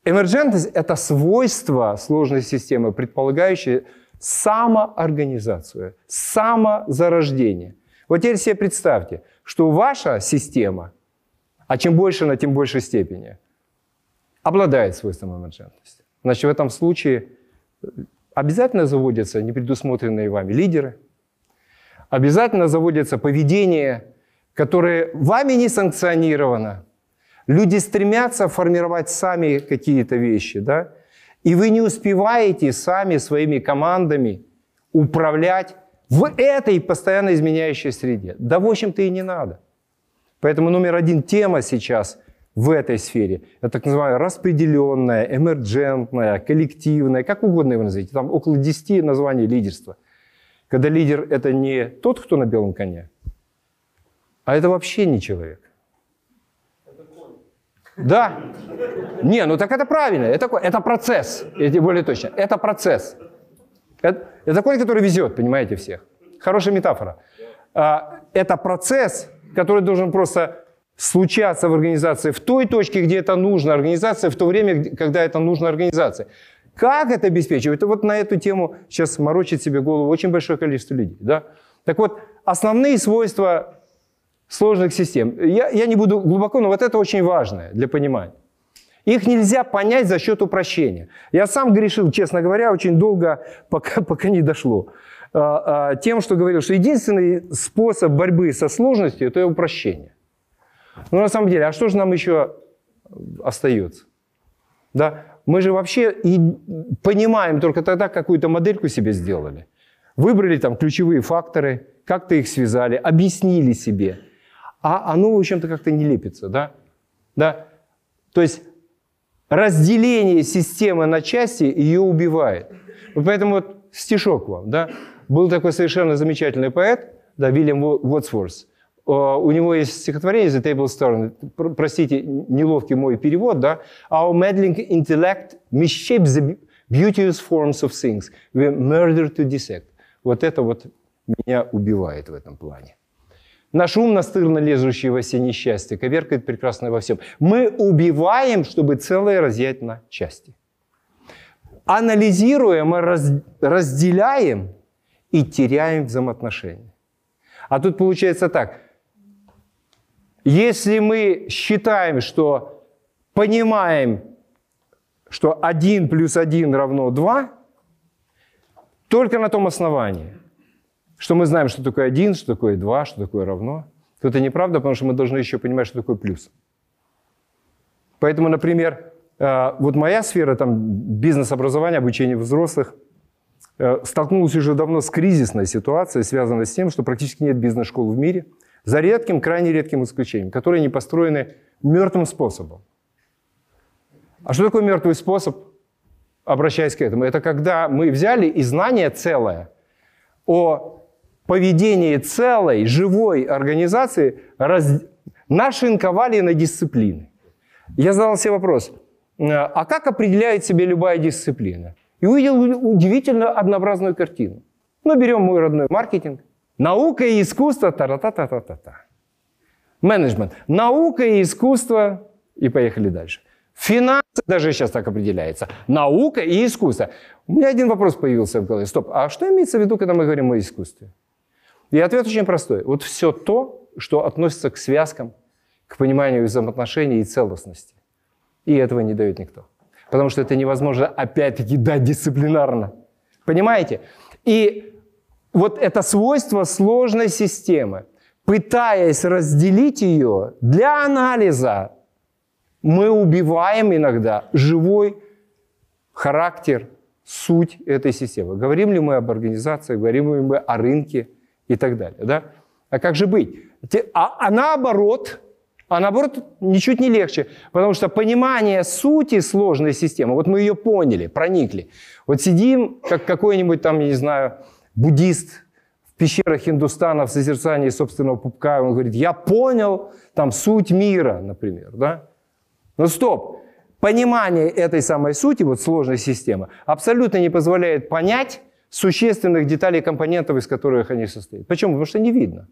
эмерджентность – это свойство сложной системы, предполагающее самоорганизацию, самозарождение. Вот теперь себе представьте, что ваша система, а чем больше она, тем большей степени, обладает свойством эмерджентности. Значит, в этом случае обязательно заводятся непредусмотренные вами лидеры, обязательно заводится поведение, которое вами не санкционировано. Люди стремятся формировать сами какие-то вещи, да? И вы не успеваете сами своими командами управлять в этой постоянно изменяющей среде. Да, в общем-то, и не надо. Поэтому номер один тема сейчас в этой сфере – это так называемая распределенная, эмерджентная, коллективная, как угодно его назовите. Там около 10 названий лидерства. Когда лидер – это не тот, кто на белом коне, а это вообще не человек. Да. Не, ну так это правильно. Это, это процесс. Я более точно. Это процесс. Это, это конь, который везет, понимаете, всех. Хорошая метафора. А, это процесс, который должен просто случаться в организации в той точке, где это нужно организации, в то время, когда это нужно организации. Как это обеспечивать? Вот на эту тему сейчас морочит себе голову очень большое количество людей. Да? Так вот, основные свойства сложных систем. Я, я не буду глубоко, но вот это очень важное для понимания. Их нельзя понять за счет упрощения. Я сам грешил, честно говоря, очень долго, пока, пока не дошло. А, а, тем, что говорил, что единственный способ борьбы со сложностью – это упрощение. Но на самом деле, а что же нам еще остается? Да? Мы же вообще и понимаем только тогда, какую-то модельку себе сделали. Выбрали там ключевые факторы, как-то их связали, объяснили себе. А оно, в общем-то, как-то не лепится. Да? Да? То есть разделение системы на части ее убивает. Поэтому вот стишок вам. Да? Был такой совершенно замечательный поэт, да, Вильям Уотсворс. У него есть стихотворение «The Table Stone». Простите, неловкий мой перевод, да. «Our meddling intellect misshapes the beauteous forms of things. We murder to dissect». Вот это вот меня убивает в этом плане. Наш ум, настырно лезущий во все несчастья, коверкает прекрасное во всем. Мы убиваем, чтобы целое разъять на части. Анализируя, мы раз, разделяем и теряем взаимоотношения. А тут получается так. Если мы считаем, что понимаем, что 1 плюс 1 равно 2, только на том основании, что мы знаем, что такое 1, что такое 2, что такое равно, то это неправда, потому что мы должны еще понимать, что такое плюс. Поэтому, например, э, вот моя сфера, там, бизнес-образование, обучение взрослых, э, столкнулась уже давно с кризисной ситуацией, связанной с тем, что практически нет бизнес-школ в мире – за редким, крайне редким исключением, которые не построены мертвым способом. А что такое мертвый способ, обращаясь к этому? Это когда мы взяли и знание целое о поведении целой, живой организации раз... нашинковали на дисциплины. Я задал себе вопрос, а как определяет себе любая дисциплина? И увидел удивительно однообразную картину. Ну, берем мой родной маркетинг. Наука и искусство, та-та-та-та-та-та. Менеджмент. Наука и искусство, и поехали дальше. Финансы даже сейчас так определяется. Наука и искусство. У меня один вопрос появился в голове. Стоп, а что имеется в виду, когда мы говорим о искусстве? И ответ очень простой. Вот все то, что относится к связкам, к пониманию взаимоотношений и целостности. И этого не дает никто. Потому что это невозможно, опять-таки, дать дисциплинарно. Понимаете? И вот это свойство сложной системы. Пытаясь разделить ее для анализа, мы убиваем иногда живой характер, суть этой системы. Говорим ли мы об организации, говорим ли мы о рынке и так далее. Да? А как же быть? А, а наоборот, а наоборот, ничуть не легче, потому что понимание сути сложной системы, вот мы ее поняли, проникли. Вот сидим, как какой-нибудь там, я не знаю, буддист в пещерах Индустана в созерцании собственного пупка, он говорит, я понял там суть мира, например. Да? Но стоп, понимание этой самой сути, вот сложной системы, абсолютно не позволяет понять существенных деталей компонентов, из которых они состоят. Почему? Потому что не видно.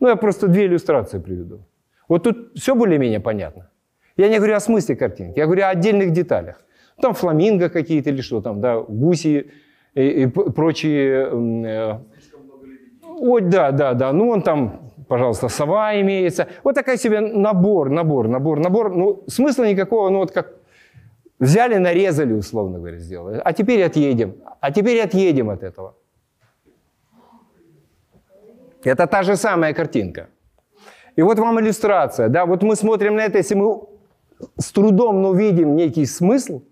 Ну, я просто две иллюстрации приведу. Вот тут все более-менее понятно. Я не говорю о смысле картинки, я говорю о отдельных деталях. Там фламинго какие-то или что там, да, гуси и, и прочие... Э, ой, да, да, да, ну он там, пожалуйста, сова имеется. Вот такая себе набор, набор, набор, набор. Ну, смысла никакого, ну вот как взяли, нарезали, условно говоря, сделали. А теперь отъедем, а теперь отъедем от этого. Это та же самая картинка. И вот вам иллюстрация. Да? Вот мы смотрим на это, если мы с трудом, но видим некий смысл,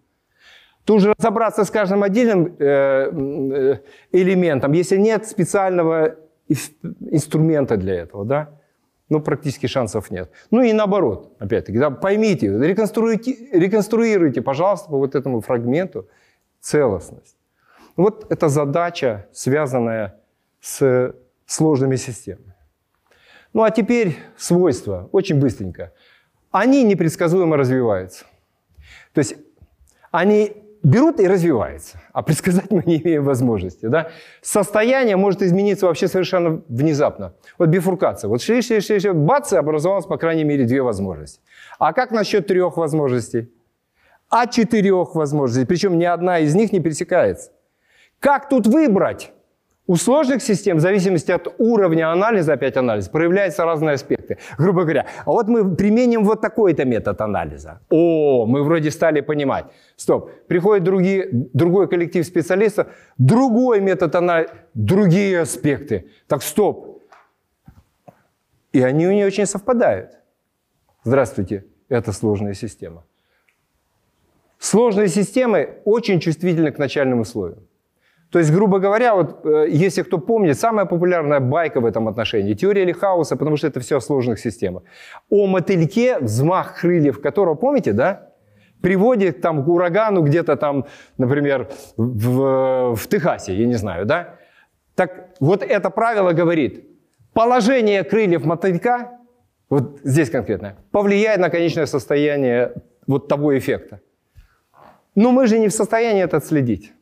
то уже разобраться с каждым отдельным э, э, элементом, если нет специального инструмента для этого, да, ну, практически шансов нет. Ну и наоборот, опять-таки, да, поймите, реконструируйте, реконструируйте, пожалуйста, по вот этому фрагменту целостность. Вот эта задача, связанная с сложными системами. Ну а теперь свойства, очень быстренько. Они непредсказуемо развиваются. То есть они берут и развиваются, а предсказать мы не имеем возможности. Да? Состояние может измениться вообще совершенно внезапно. Вот бифуркация. Вот шли, шли, шли, шли, бац, и образовалось, по крайней мере, две возможности. А как насчет трех возможностей? А четырех возможностей. Причем ни одна из них не пересекается. Как тут выбрать? У сложных систем, в зависимости от уровня анализа, опять анализ, проявляются разные аспекты. Грубо говоря, а вот мы применим вот такой-то метод анализа. О, мы вроде стали понимать. Стоп, приходит другие, другой коллектив специалистов, другой метод анализа, другие аспекты. Так стоп. И они не очень совпадают. Здравствуйте, это сложная система. Сложные системы очень чувствительны к начальным условиям. То есть, грубо говоря, вот э, если кто помнит, самая популярная байка в этом отношении – теория Лихауса, потому что это все о сложных системах. О мотыльке, взмах крыльев которого, помните, да? Приводит там, к урагану где-то там, например, в, в Техасе, я не знаю, да? Так вот это правило говорит, положение крыльев мотылька, вот здесь конкретно, повлияет на конечное состояние вот того эффекта. Но мы же не в состоянии это отследить.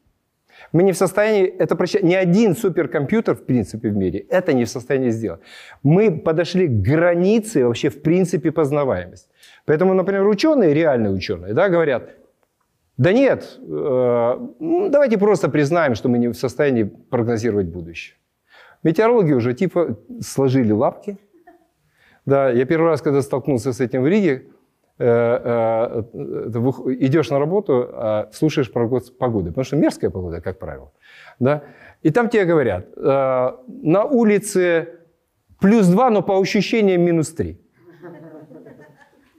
Мы не в состоянии это прочитать. Ни один суперкомпьютер, в принципе, в мире это не в состоянии сделать. Мы подошли к границе вообще, в принципе, познаваемости. Поэтому, например, ученые, реальные ученые, да, говорят, да нет, э, ну, давайте просто признаем, что мы не в состоянии прогнозировать будущее. Метеорологи уже типа сложили лапки. Да, я первый раз, когда столкнулся с этим в Риге, идешь на работу, а слушаешь прогноз погоды, потому что мерзкая погода, как правило. Да? И там тебе говорят, э, на улице плюс 2, но по ощущениям минус 3.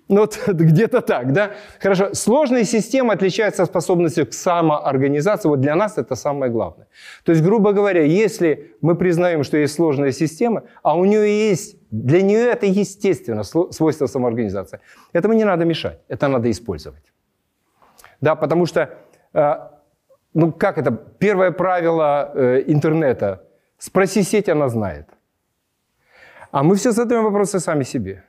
Ну, вот где-то так, да? Хорошо. Сложные системы отличаются способностью к самоорганизации. Вот для нас это самое главное. То есть, грубо говоря, если мы признаем, что есть сложная система, а у нее есть, для нее это естественно, свойство самоорганизации, этому не надо мешать, это надо использовать. Да, потому что, э, ну как это, первое правило э, интернета, спроси сеть, она знает. А мы все задаем вопросы сами себе.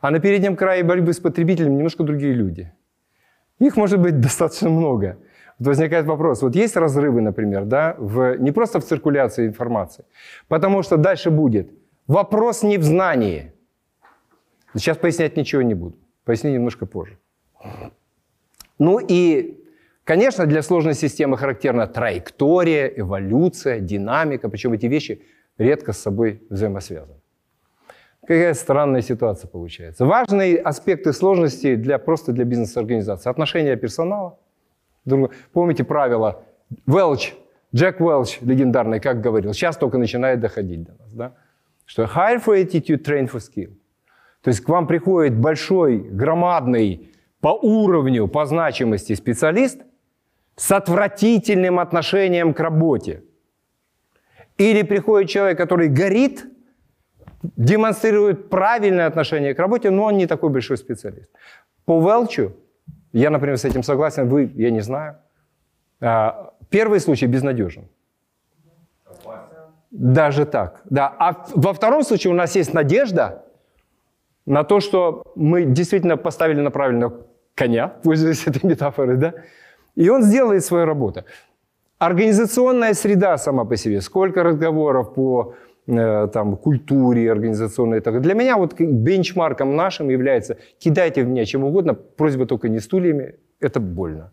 А на переднем крае борьбы с потребителем немножко другие люди. Их может быть достаточно много. Вот возникает вопрос, вот есть разрывы, например, да, в, не просто в циркуляции информации, потому что дальше будет вопрос не в знании. Сейчас пояснять ничего не буду, поясню немножко позже. Ну и, конечно, для сложной системы характерна траектория, эволюция, динамика, причем эти вещи редко с собой взаимосвязаны. Какая странная ситуация получается. Важные аспекты сложности для, просто для бизнес-организации. Отношения персонала. Помните правило Велч, Джек Велч легендарный, как говорил, сейчас только начинает доходить до нас. Да? Что hire for attitude, train for skill. То есть к вам приходит большой, громадный по уровню, по значимости специалист с отвратительным отношением к работе. Или приходит человек, который горит – демонстрирует правильное отношение к работе, но он не такой большой специалист. По Велчу, я, например, с этим согласен, вы, я не знаю, а, первый случай безнадежен. Даже так, да. А во втором случае у нас есть надежда на то, что мы действительно поставили на правильного коня, пользуясь этой метафорой, да, и он сделает свою работу. Организационная среда сама по себе, сколько разговоров по там, культуре организационной. Для меня вот бенчмарком нашим является кидайте в меня чем угодно, просьба только не стульями, это больно.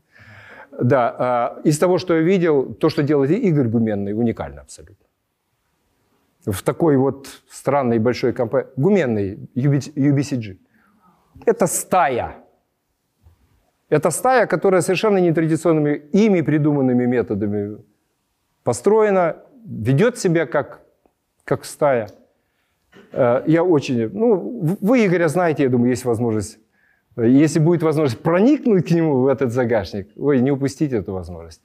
Да, а, из того, что я видел, то, что делает Игорь Гуменный, уникально абсолютно. в такой вот странной большой компании, гуменной UBCG. Это стая. Это стая, которая совершенно нетрадиционными, ими придуманными методами построена, ведет себя как, как стая. Э, я очень... Ну, вы, Игоря, знаете, я думаю, есть возможность если будет возможность проникнуть к нему в этот загашник, ой, не упустите эту возможность.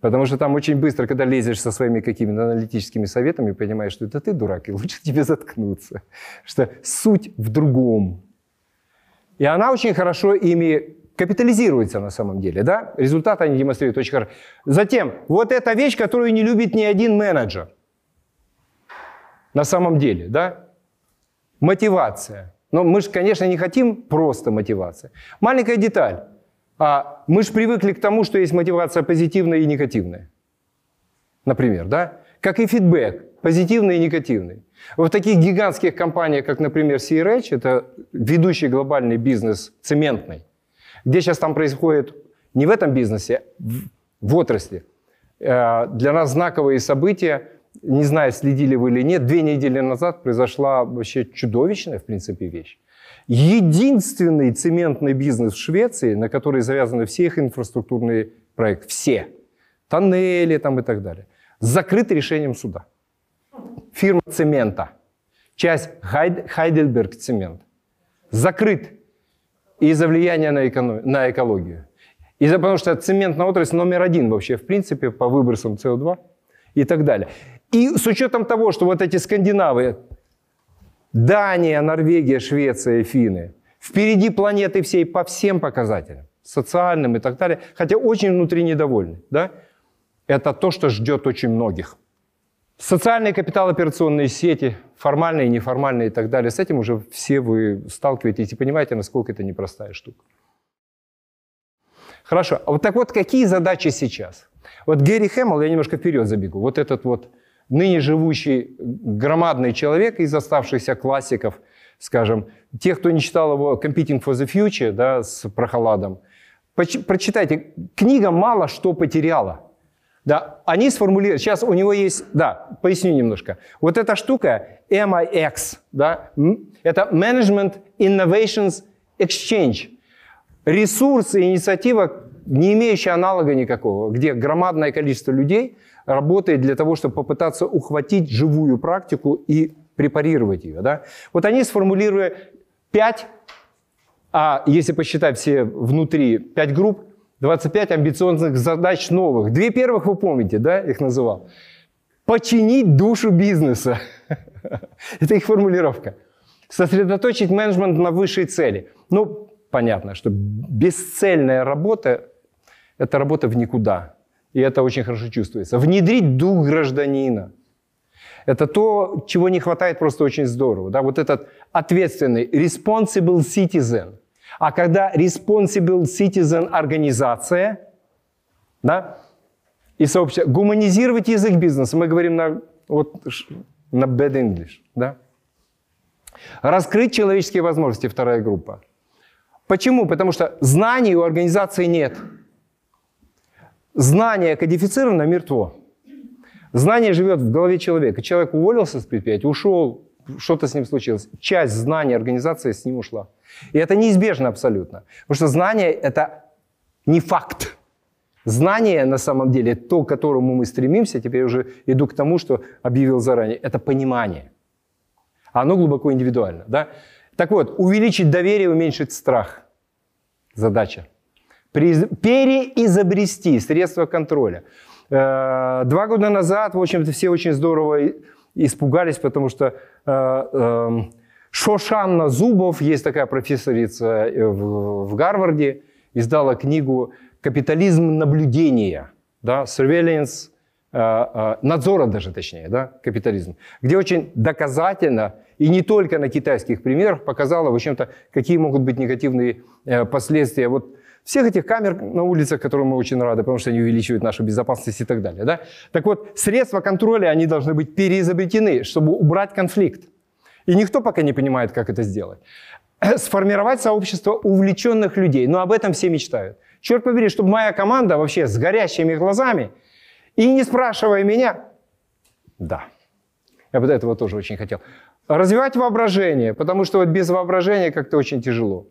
Потому что там очень быстро, когда лезешь со своими какими-то аналитическими советами, понимаешь, что это ты дурак, и лучше тебе заткнуться. Что суть в другом. И она очень хорошо ими капитализируется на самом деле, да? Результаты они демонстрируют очень хорошо. Затем, вот эта вещь, которую не любит ни один менеджер. На самом деле, да? Мотивация. Но мы же, конечно, не хотим просто мотивации. Маленькая деталь. А мы же привыкли к тому, что есть мотивация позитивная и негативная. Например, да? Как и фидбэк, позитивный и негативный. В таких гигантских компаниях, как, например, CRH, это ведущий глобальный бизнес цементный, где сейчас там происходит не в этом бизнесе, в отрасли. Э, для нас знаковые события – не знаю, следили вы или нет, две недели назад произошла вообще чудовищная, в принципе, вещь. Единственный цементный бизнес в Швеции, на который завязаны все их инфраструктурные проекты, все, тоннели там и так далее, закрыт решением суда. Фирма цемента, часть Хайд, Хайдельберг цемент, закрыт из-за влияния на, эконом... на экологию. Из-за потому что цементная отрасль номер один вообще, в принципе, по выбросам СО2 и так далее. И с учетом того, что вот эти скандинавы, Дания, Норвегия, Швеция, Финны, впереди планеты всей по всем показателям, социальным и так далее, хотя очень внутри недовольны, да? это то, что ждет очень многих. Социальные капитал-операционные сети, формальные, неформальные и так далее, с этим уже все вы сталкиваетесь и понимаете, насколько это непростая штука. Хорошо, а вот так вот какие задачи сейчас? Вот Гэри Хэммл, я немножко вперед забегу, вот этот вот ныне живущий громадный человек из оставшихся классиков, скажем, тех, кто не читал его «Competing for the Future» да, с Прохладом, прочитайте, книга мало что потеряла. Да, они сформулировали, сейчас у него есть, да, поясню немножко. Вот эта штука MIX, да, это Management Innovations Exchange. Ресурс и инициатива, не имеющая аналога никакого, где громадное количество людей – работает для того, чтобы попытаться ухватить живую практику и препарировать ее. Да? Вот они сформулировали пять, а если посчитать все внутри, пять групп, 25 амбициозных задач новых. Две первых вы помните, да, их называл. Починить душу бизнеса. Это их формулировка. Сосредоточить менеджмент на высшей цели. Ну, понятно, что бесцельная работа – это работа в никуда. И это очень хорошо чувствуется. Внедрить дух гражданина. Это то, чего не хватает просто очень здорово. Да? Вот этот ответственный responsible citizen. А когда responsible citizen организация, да, и сообщество, гуманизировать язык бизнеса, мы говорим на, вот, на bad English, да? Раскрыть человеческие возможности, вторая группа. Почему? Потому что знаний у организации нет. Знание кодифицировано, мертво. Знание живет в голове человека. Человек уволился с предприятия, ушел, что-то с ним случилось. Часть знаний организации с ним ушла. И это неизбежно абсолютно. Потому что знание – это не факт. Знание, на самом деле, то, к которому мы стремимся, теперь уже иду к тому, что объявил заранее, это понимание. Оно глубоко индивидуально. Да? Так вот, увеличить доверие, уменьшить страх. Задача переизобрести средства контроля. Э, два года назад, в общем-то, все очень здорово испугались, потому что э, эм, Шошанна Зубов, есть такая профессорица э, в Гарварде, издала книгу «Капитализм наблюдения», да, surveillance, надзора даже точнее, да, капитализм, где очень доказательно и не только на китайских примерах показала, в общем-то, какие могут быть негативные последствия вот всех этих камер на улицах, которым мы очень рады, потому что они увеличивают нашу безопасность и так далее. Да? Так вот, средства контроля, они должны быть переизобретены, чтобы убрать конфликт. И никто пока не понимает, как это сделать. Сформировать сообщество увлеченных людей. Но об этом все мечтают. Черт побери, чтобы моя команда вообще с горящими глазами и не спрашивая меня, да, Я бы этого тоже очень хотел. Развивать воображение, потому что вот без воображения как-то очень тяжело.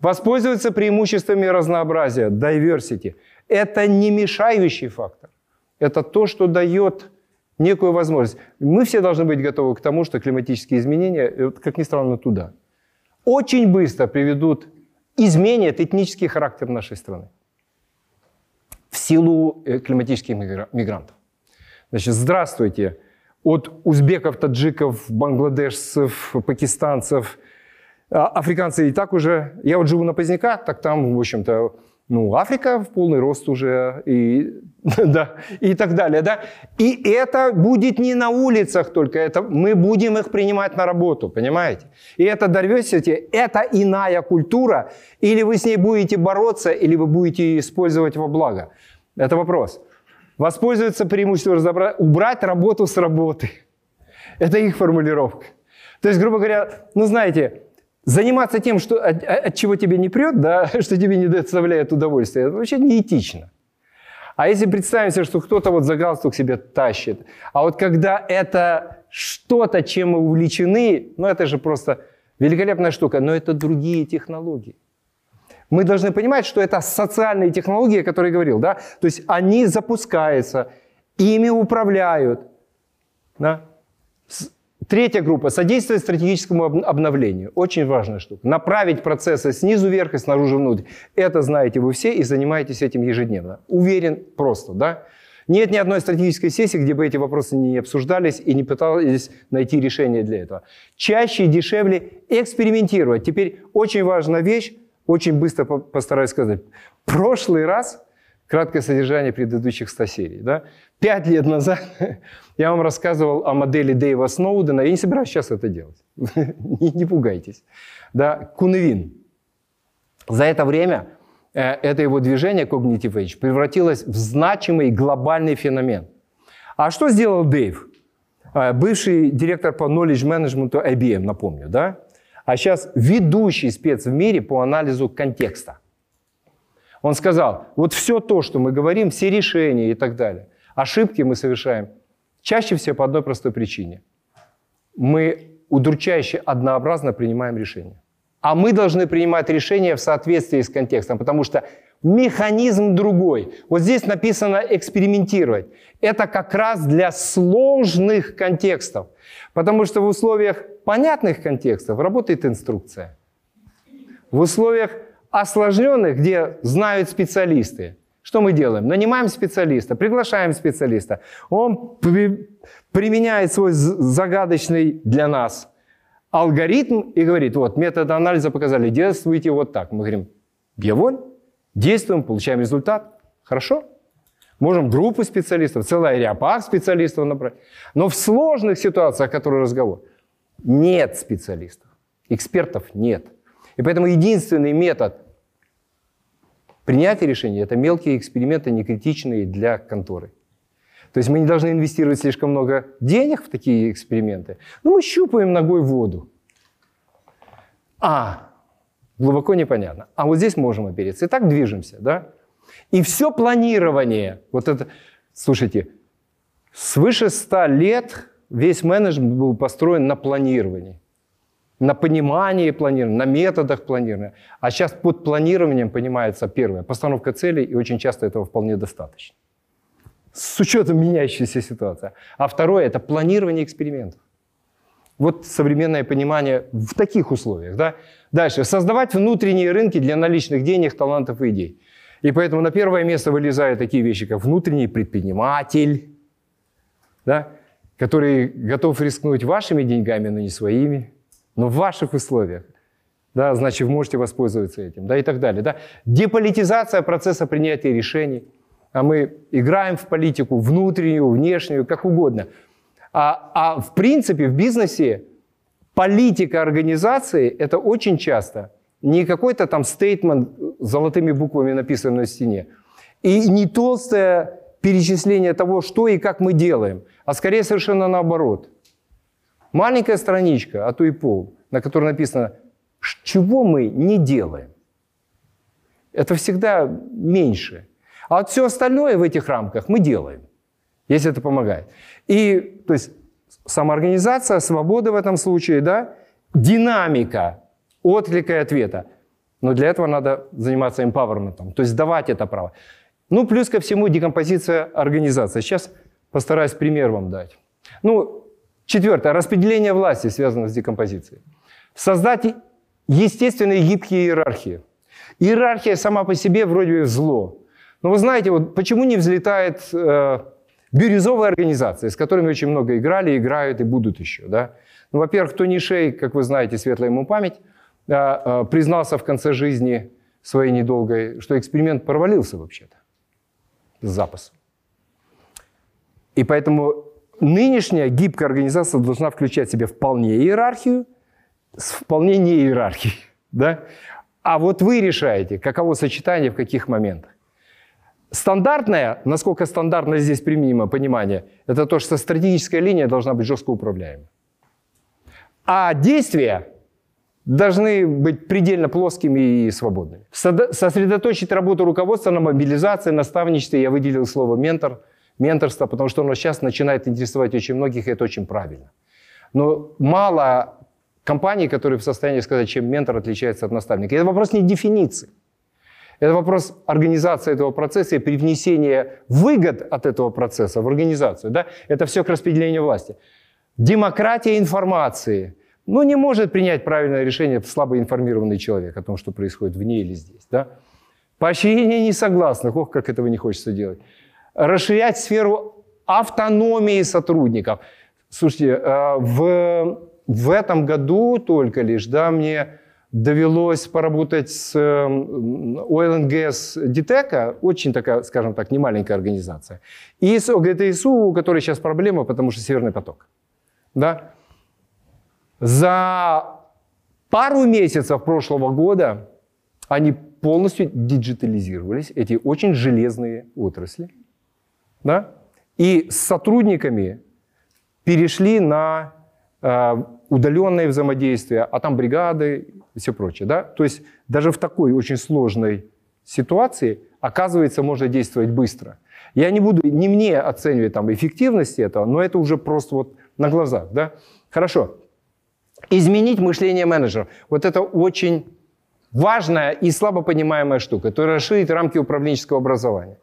Воспользоваться преимуществами разнообразия, diversity. Это не мешающий фактор. Это то, что дает некую возможность. Мы все должны быть готовы к тому, что климатические изменения, как ни странно, туда, очень быстро приведут, изменят этнический характер нашей страны в силу э, климатических мигрантов. Значит, здравствуйте. От узбеков, таджиков, бангладешцев, пакистанцев, африканцы и так уже... Я вот живу на Поздняках, так там, в общем-то, ну, Африка в полный рост уже, и, да, и так далее, да. И это будет не на улицах только, это мы будем их принимать на работу, понимаете? И это diversity, это иная культура, или вы с ней будете бороться, или вы будете ее использовать во благо. Это вопрос. Воспользоваться преимуществом, разобрать, убрать работу с работы. Это их формулировка. То есть, грубо говоря, ну, знаете, заниматься тем, что, от, от чего тебе не прет, да, что тебе не доставляет удовольствия, это вообще неэтично. А если представим себе, что кто-то вот за галстук себе тащит, а вот когда это что-то, чем мы увлечены, ну это же просто великолепная штука, но это другие технологии. Мы должны понимать, что это социальные технологии, о которых я говорил, да? То есть они запускаются, ими управляют, да? Третья группа – содействие стратегическому обновлению. Очень важная штука. Направить процессы снизу вверх и снаружи внутрь. Это знаете вы все и занимаетесь этим ежедневно. Уверен просто, да? Нет ни одной стратегической сессии, где бы эти вопросы не обсуждались и не пытались найти решение для этого. Чаще и дешевле экспериментировать. Теперь очень важная вещь, очень быстро постараюсь сказать. Прошлый раз краткое содержание предыдущих 100 серий. Да? Пять лет назад я вам рассказывал о модели Дэйва Сноудена. Я не собираюсь сейчас это делать. не, не пугайтесь. Да? Куневин. За это время э, это его движение Cognitive Age превратилось в значимый глобальный феномен. А что сделал Дэйв? Э, бывший директор по knowledge management IBM, напомню, да? А сейчас ведущий спец в мире по анализу контекста. Он сказал, вот все то, что мы говорим, все решения и так далее, ошибки мы совершаем чаще всего по одной простой причине. Мы удручающе однообразно принимаем решения. А мы должны принимать решения в соответствии с контекстом, потому что механизм другой. Вот здесь написано экспериментировать. Это как раз для сложных контекстов. Потому что в условиях понятных контекстов работает инструкция. В условиях осложненных, где знают специалисты. Что мы делаем? Нанимаем специалиста, приглашаем специалиста. Он при, применяет свой загадочный для нас алгоритм и говорит, вот, методы анализа показали, действуйте вот так. Мы говорим, я действуем, получаем результат. Хорошо? Можем группу специалистов, целый аэропарк специалистов набрать. Но в сложных ситуациях, о которых разговор, нет специалистов, экспертов нет – и поэтому единственный метод принятия решения – это мелкие эксперименты, не критичные для конторы. То есть мы не должны инвестировать слишком много денег в такие эксперименты. Но мы щупаем ногой воду. А, глубоко непонятно. А вот здесь можем опереться. И так движемся, да? И все планирование, вот это, слушайте, свыше ста лет весь менеджмент был построен на планировании на понимании планирования, на методах планирования. А сейчас под планированием понимается первое, постановка целей, и очень часто этого вполне достаточно. С учетом меняющейся ситуации. А второе – это планирование экспериментов. Вот современное понимание в таких условиях. Да? Дальше. Создавать внутренние рынки для наличных денег, талантов и идей. И поэтому на первое место вылезают такие вещи, как внутренний предприниматель, да? который готов рискнуть вашими деньгами, но не своими но в ваших условиях. Да, значит, вы можете воспользоваться этим, да, и так далее. Да. Деполитизация процесса принятия решений. А мы играем в политику внутреннюю, внешнюю, как угодно. А, а в принципе в бизнесе политика организации – это очень часто не какой-то там стейтмент золотыми буквами написан на стене, и не толстое перечисление того, что и как мы делаем, а скорее совершенно наоборот – Маленькая страничка, а то и пол, на которой написано, чего мы не делаем. Это всегда меньше. А вот все остальное в этих рамках мы делаем, если это помогает. И, то есть, самоорганизация, свобода в этом случае, да, динамика отклика и ответа. Но для этого надо заниматься empowerment, то есть давать это право. Ну, плюс ко всему декомпозиция организации. Сейчас постараюсь пример вам дать. Ну, четвертое. Распределение власти связано с декомпозицией. Создать естественные гибкие иерархии. Иерархия сама по себе вроде бы зло. Но вы знаете, вот почему не взлетает э, бирюзовая организация, с которыми очень много играли, играют и будут еще. Да? Ну, во-первых, Тони Шей, как вы знаете, светлая ему память, э, э, признался в конце жизни своей недолгой, что эксперимент провалился вообще-то с запасом. И поэтому нынешняя гибкая организация должна включать в себя вполне иерархию с вполне не иерархией. Да? А вот вы решаете, каково сочетание в каких моментах. Стандартное, насколько стандартно здесь применимо понимание, это то, что стратегическая линия должна быть жестко управляема. А действия должны быть предельно плоскими и свободными. Сосредоточить работу руководства на мобилизации, наставничестве. Я выделил слово «ментор», менторство, потому что оно сейчас начинает интересовать очень многих, и это очень правильно. Но мало компаний, которые в состоянии сказать, чем ментор отличается от наставника. Это вопрос не дефиниции. Это вопрос организации этого процесса и привнесения выгод от этого процесса в организацию. Да? Это все к распределению власти. Демократия информации. Ну, не может принять правильное решение слабо информированный человек о том, что происходит вне или здесь. Да? Поощрение несогласных. Ох, как этого не хочется делать. Расширять сферу автономии сотрудников. Слушайте, э, в, в этом году только лишь, да, мне довелось поработать с эм, Oil and Gas Ditec, очень такая, скажем так, немаленькая организация, и с ОГТСУ, у которой сейчас проблема, потому что Северный поток. Да? За пару месяцев прошлого года они полностью диджитализировались, эти очень железные отрасли. Да? И с сотрудниками перешли на э, удаленное взаимодействие, а там бригады и все прочее. Да? То есть даже в такой очень сложной ситуации, оказывается, можно действовать быстро. Я не буду, не мне оценивать там эффективность этого, но это уже просто вот на глазах. Да? Хорошо. Изменить мышление менеджера. Вот это очень важная и слабо понимаемая штука. То есть расширить рамки управленческого образования.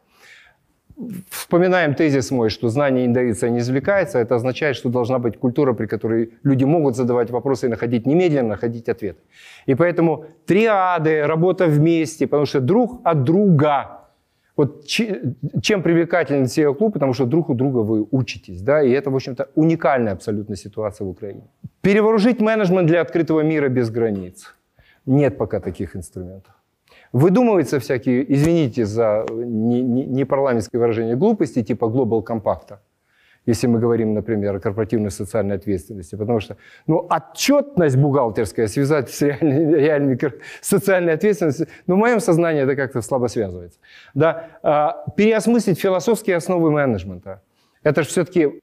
Вспоминаем тезис мой, что знание не дается, а не извлекается. Это означает, что должна быть культура, при которой люди могут задавать вопросы и находить немедленно, находить ответы. И поэтому триады, работа вместе, потому что друг от друга. Вот чем привлекателен SEO-клуб, потому что друг у друга вы учитесь. Да? И это, в общем-то, уникальная абсолютно ситуация в Украине. Перевооружить менеджмент для открытого мира без границ. Нет пока таких инструментов. Выдумываются всякие, извините за непарламентское не, не выражение, глупости типа Global Compact. Если мы говорим, например, о корпоративной социальной ответственности. Потому что ну, отчетность бухгалтерская связать с реальной, реальной социальной ответственностью, ну, в моем сознании это как-то слабо связывается. Да? А, переосмыслить философские основы менеджмента. Это же все-таки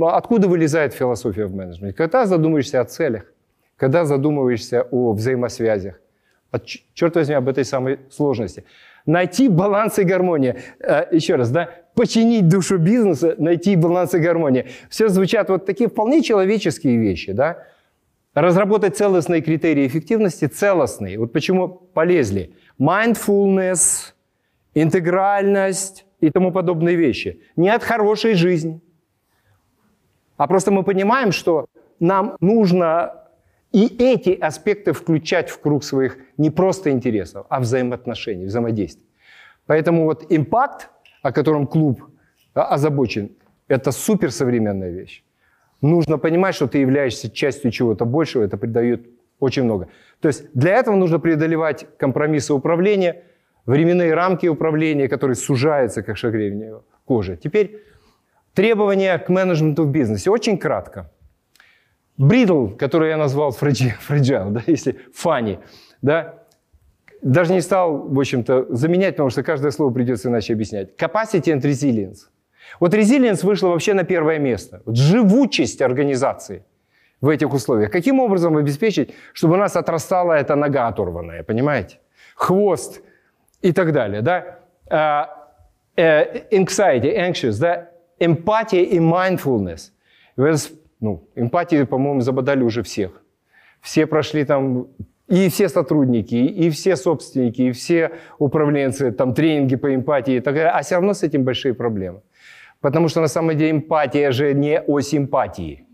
откуда вылезает философия в менеджменте? Когда задумываешься о целях, когда задумываешься о взаимосвязях, черт возьми, об этой самой сложности. Найти баланс и гармония. Э, еще раз, да, починить душу бизнеса, найти баланс и гармония. Все звучат вот такие вполне человеческие вещи, да. Разработать целостные критерии эффективности, целостные. Вот почему полезли. Mindfulness, интегральность и тому подобные вещи. Не от хорошей жизни. А просто мы понимаем, что нам нужно и эти аспекты включать в круг своих не просто интересов, а взаимоотношений, взаимодействий. Поэтому вот импакт, о котором клуб озабочен, это суперсовременная вещь. Нужно понимать, что ты являешься частью чего-то большего, это придает очень много. То есть для этого нужно преодолевать компромиссы управления, временные рамки управления, которые сужаются, как шагрень кожи. Теперь требования к менеджменту в бизнесе. Очень кратко. Бридл, который я назвал fragile, да, если funny, да, даже не стал, в общем-то, заменять, потому что каждое слово придется иначе объяснять. Capacity and resilience. Вот resilience вышла вообще на первое место. Вот живучесть организации в этих условиях. Каким образом обеспечить, чтобы у нас отрастала эта нога оторванная, понимаете? Хвост и так далее, да? Uh, uh, anxiety, anxious, да? Эмпатия и mindfulness. Ну, эмпатии, по-моему, забодали уже всех. Все прошли там, и все сотрудники, и все собственники, и все управленцы, там тренинги по эмпатии и так далее, а все равно с этим большие проблемы. Потому что на самом деле эмпатия же не о симпатии.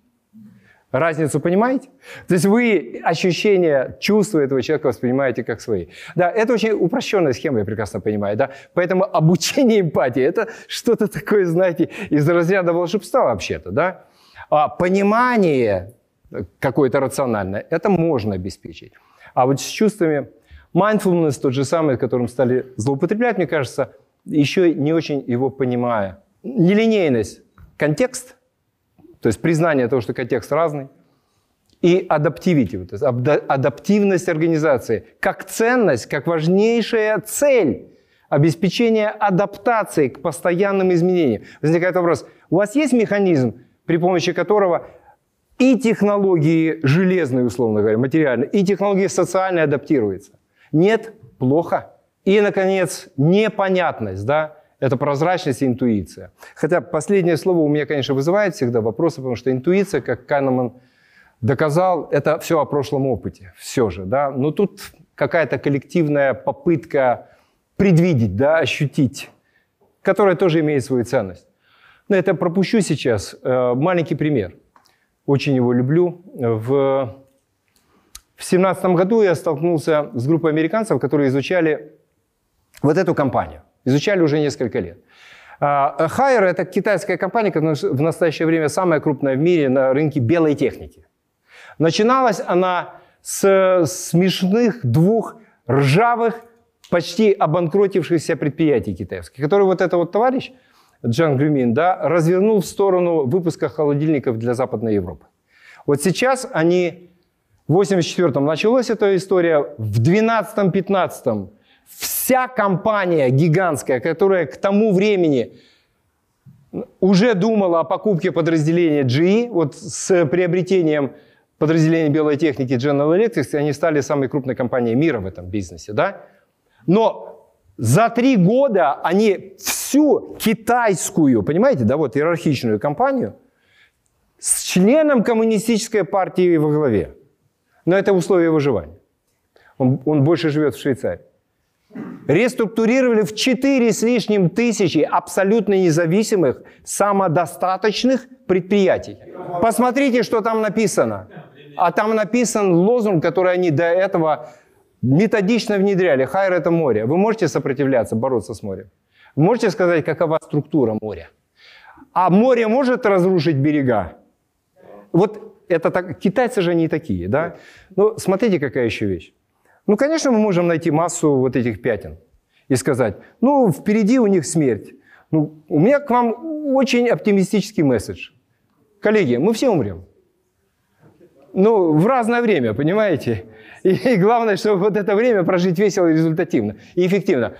Разницу понимаете? То есть вы ощущения, чувства этого человека воспринимаете как свои. Да, это очень упрощенная схема, я прекрасно понимаю. Да? Поэтому обучение эмпатии – это что-то такое, знаете, из разряда волшебства вообще-то. Да? А понимание какое-то рациональное – это можно обеспечить. А вот с чувствами mindfulness, тот же самый, которым стали злоупотреблять, мне кажется, еще не очень его понимая. Нелинейность, контекст – то есть признание того, что контекст разный, и адаптивити, то есть адаптивность организации, как ценность, как важнейшая цель обеспечения адаптации к постоянным изменениям. Возникает вопрос, у вас есть механизм, при помощи которого и технологии железные, условно говоря, материальные, и технологии социальные адаптируются? Нет, плохо. И, наконец, непонятность, да, это прозрачность и интуиция. Хотя последнее слово у меня, конечно, вызывает всегда вопросы, потому что интуиция, как Канеман доказал, это все о прошлом опыте. Все же, да. Но тут какая-то коллективная попытка предвидеть, да, ощутить, которая тоже имеет свою ценность. Но это пропущу сейчас. Э, маленький пример. Очень его люблю. В в 2017 году я столкнулся с группой американцев, которые изучали вот эту компанию. Изучали уже несколько лет. Хайер – это китайская компания, которая в настоящее время самая крупная в мире на рынке белой техники. Начиналась она с смешных двух ржавых, почти обанкротившихся предприятий китайских, которые вот этот вот товарищ, Джан Грюмин, да, развернул в сторону выпуска холодильников для Западной Европы. Вот сейчас они, в 84-м началась эта история, в 12-15 вся компания гигантская, которая к тому времени уже думала о покупке подразделения GE, вот с приобретением подразделения белой техники General Electric, они стали самой крупной компанией мира в этом бизнесе, да? Но за три года они всю китайскую, понимаете, да, вот иерархичную компанию с членом коммунистической партии во главе. Но это условие выживания. Он, он больше живет в Швейцарии реструктурировали в 4 с лишним тысячи абсолютно независимых, самодостаточных предприятий. Посмотрите, что там написано. А там написан лозунг, который они до этого методично внедряли. Хайр – это море. Вы можете сопротивляться, бороться с морем? Можете сказать, какова структура моря? А море может разрушить берега? Вот это так, китайцы же не такие, да? Ну, смотрите, какая еще вещь. Ну, конечно, мы можем найти массу вот этих пятен и сказать, ну, впереди у них смерть. Ну, у меня к вам очень оптимистический месседж. Коллеги, мы все умрем. Ну, в разное время, понимаете? И, и главное, чтобы вот это время прожить весело результативно, и эффективно.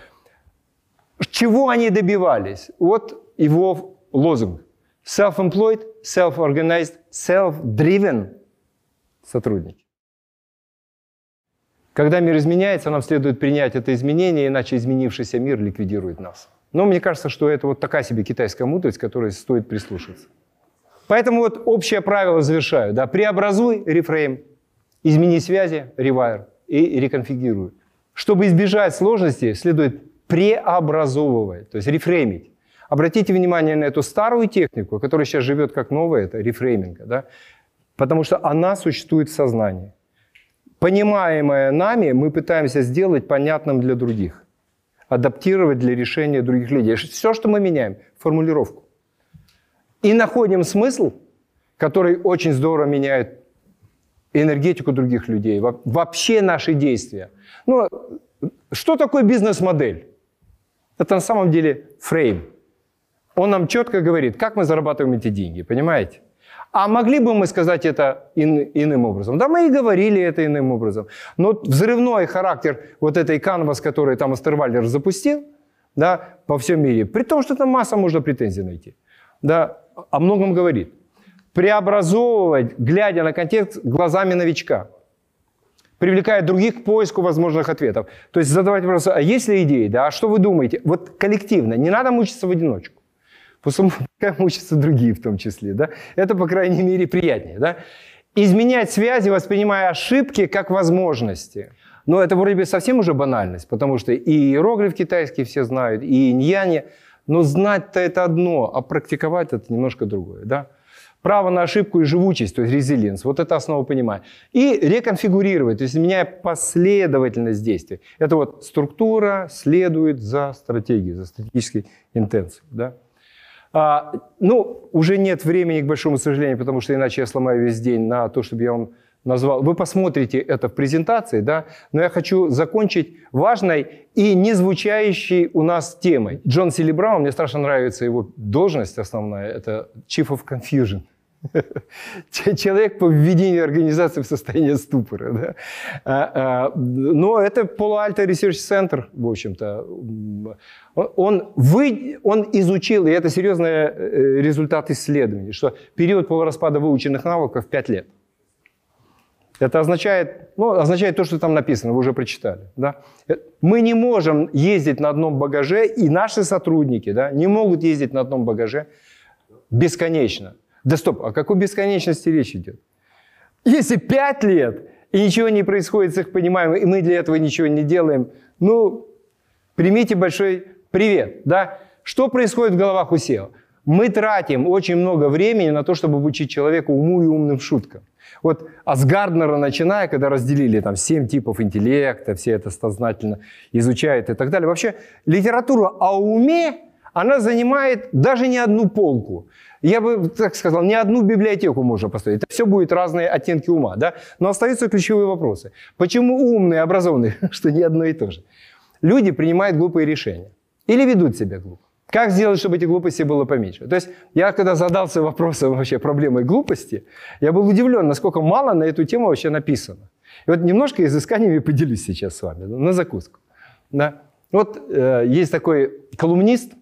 Чего они добивались? Вот его лозунг. Self-employed, self-organized, self-driven сотрудники. Когда мир изменяется, нам следует принять это изменение, иначе изменившийся мир ликвидирует нас. Но мне кажется, что это вот такая себе китайская мудрость, которой стоит прислушаться. Поэтому вот общее правило завершаю. Да? Преобразуй, рефрейм, измени связи, ревайр и реконфигурируй. Чтобы избежать сложностей, следует преобразовывать, то есть рефреймить. Обратите внимание на эту старую технику, которая сейчас живет как новая, это рефрейминга, да? потому что она существует в сознании понимаемое нами, мы пытаемся сделать понятным для других, адаптировать для решения других людей. Все, что мы меняем, формулировку. И находим смысл, который очень здорово меняет энергетику других людей, вообще наши действия. Ну, что такое бизнес-модель? Это на самом деле фрейм. Он нам четко говорит, как мы зарабатываем эти деньги, понимаете? А могли бы мы сказать это ин, иным образом? Да, мы и говорили это иным образом. Но взрывной характер вот этой канвас, который там Астервальдер запустил, да, по всем мире, при том, что там масса можно претензий найти, да, о многом говорит. Преобразовывать, глядя на контекст, глазами новичка. Привлекая других к поиску возможных ответов. То есть задавать вопрос, а есть ли идеи, да, а что вы думаете? Вот коллективно, не надо мучиться в одиночку. Пускай учатся другие в том числе. Да? Это, по крайней мере, приятнее. Да? Изменять связи, воспринимая ошибки как возможности. Но это вроде бы совсем уже банальность, потому что и иероглиф китайский все знают, и иньяне. Но знать-то это одно, а практиковать это немножко другое. Да? Право на ошибку и живучесть, то есть резилиенс. Вот это основа понимания. И реконфигурировать, то есть меняя последовательность действий. Это вот структура следует за стратегией, за стратегической интенцией. Да? А, ну, уже нет времени, к большому сожалению, потому что иначе я сломаю весь день на то, чтобы я вам назвал. Вы посмотрите это в презентации, да, но я хочу закончить важной и не звучащей у нас темой. Джон Браун, мне страшно нравится его должность основная, это Chief of Confusion. Человек по введению организации в состояние ступора. Да? А, а, но это Palo Alto Research Center, в общем-то. Он, вы, он изучил, и это серьезный э, результат исследований, что период полураспада выученных навыков 5 лет. Это означает, ну, означает то, что там написано, вы уже прочитали. Да? Мы не можем ездить на одном багаже, и наши сотрудники да, не могут ездить на одном багаже бесконечно. Да стоп, о какой бесконечности речь идет? Если пять лет, и ничего не происходит с их пониманием, и мы для этого ничего не делаем, ну, примите большой привет. Да? Что происходит в головах у SEO? Мы тратим очень много времени на то, чтобы обучить человека уму и умным шуткам. Вот а с Гарднера начиная, когда разделили там семь типов интеллекта, все это сознательно изучают и так далее. Вообще литература о уме, она занимает даже не одну полку. Я бы так сказал, не одну библиотеку можно построить. Это все будет разные оттенки ума, да? Но остаются ключевые вопросы. Почему умные, образованные, что не одно и то же? Люди принимают глупые решения или ведут себя глупо. Как сделать, чтобы этих глупостей было поменьше? То есть я когда задался вопросом вообще проблемой глупости, я был удивлен, насколько мало на эту тему вообще написано. И вот немножко изысканиями поделюсь сейчас с вами, на закуску. Да? Вот э, есть такой колумнист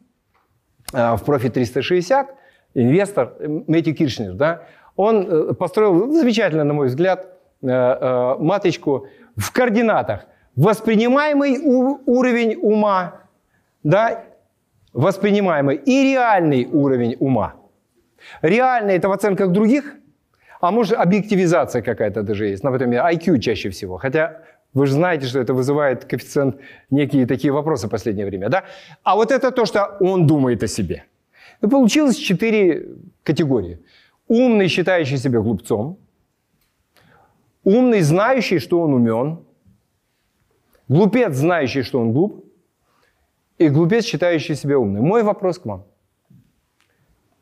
э, в профи 360, инвестор Мэтью Киршнер. Да? Он э, построил замечательно, на мой взгляд, э, э, маточку в координатах. Воспринимаемый у, уровень ума да, воспринимаемый и реальный уровень ума. Реальный – это в оценках других, а может объективизация какая-то даже есть, например, IQ чаще всего. Хотя вы же знаете, что это вызывает коэффициент некие такие вопросы в последнее время. Да? А вот это то, что он думает о себе. И получилось четыре категории. Умный, считающий себя глупцом. Умный, знающий, что он умен. Глупец, знающий, что он глуп и глупец, считающий себя умным. Мой вопрос к вам.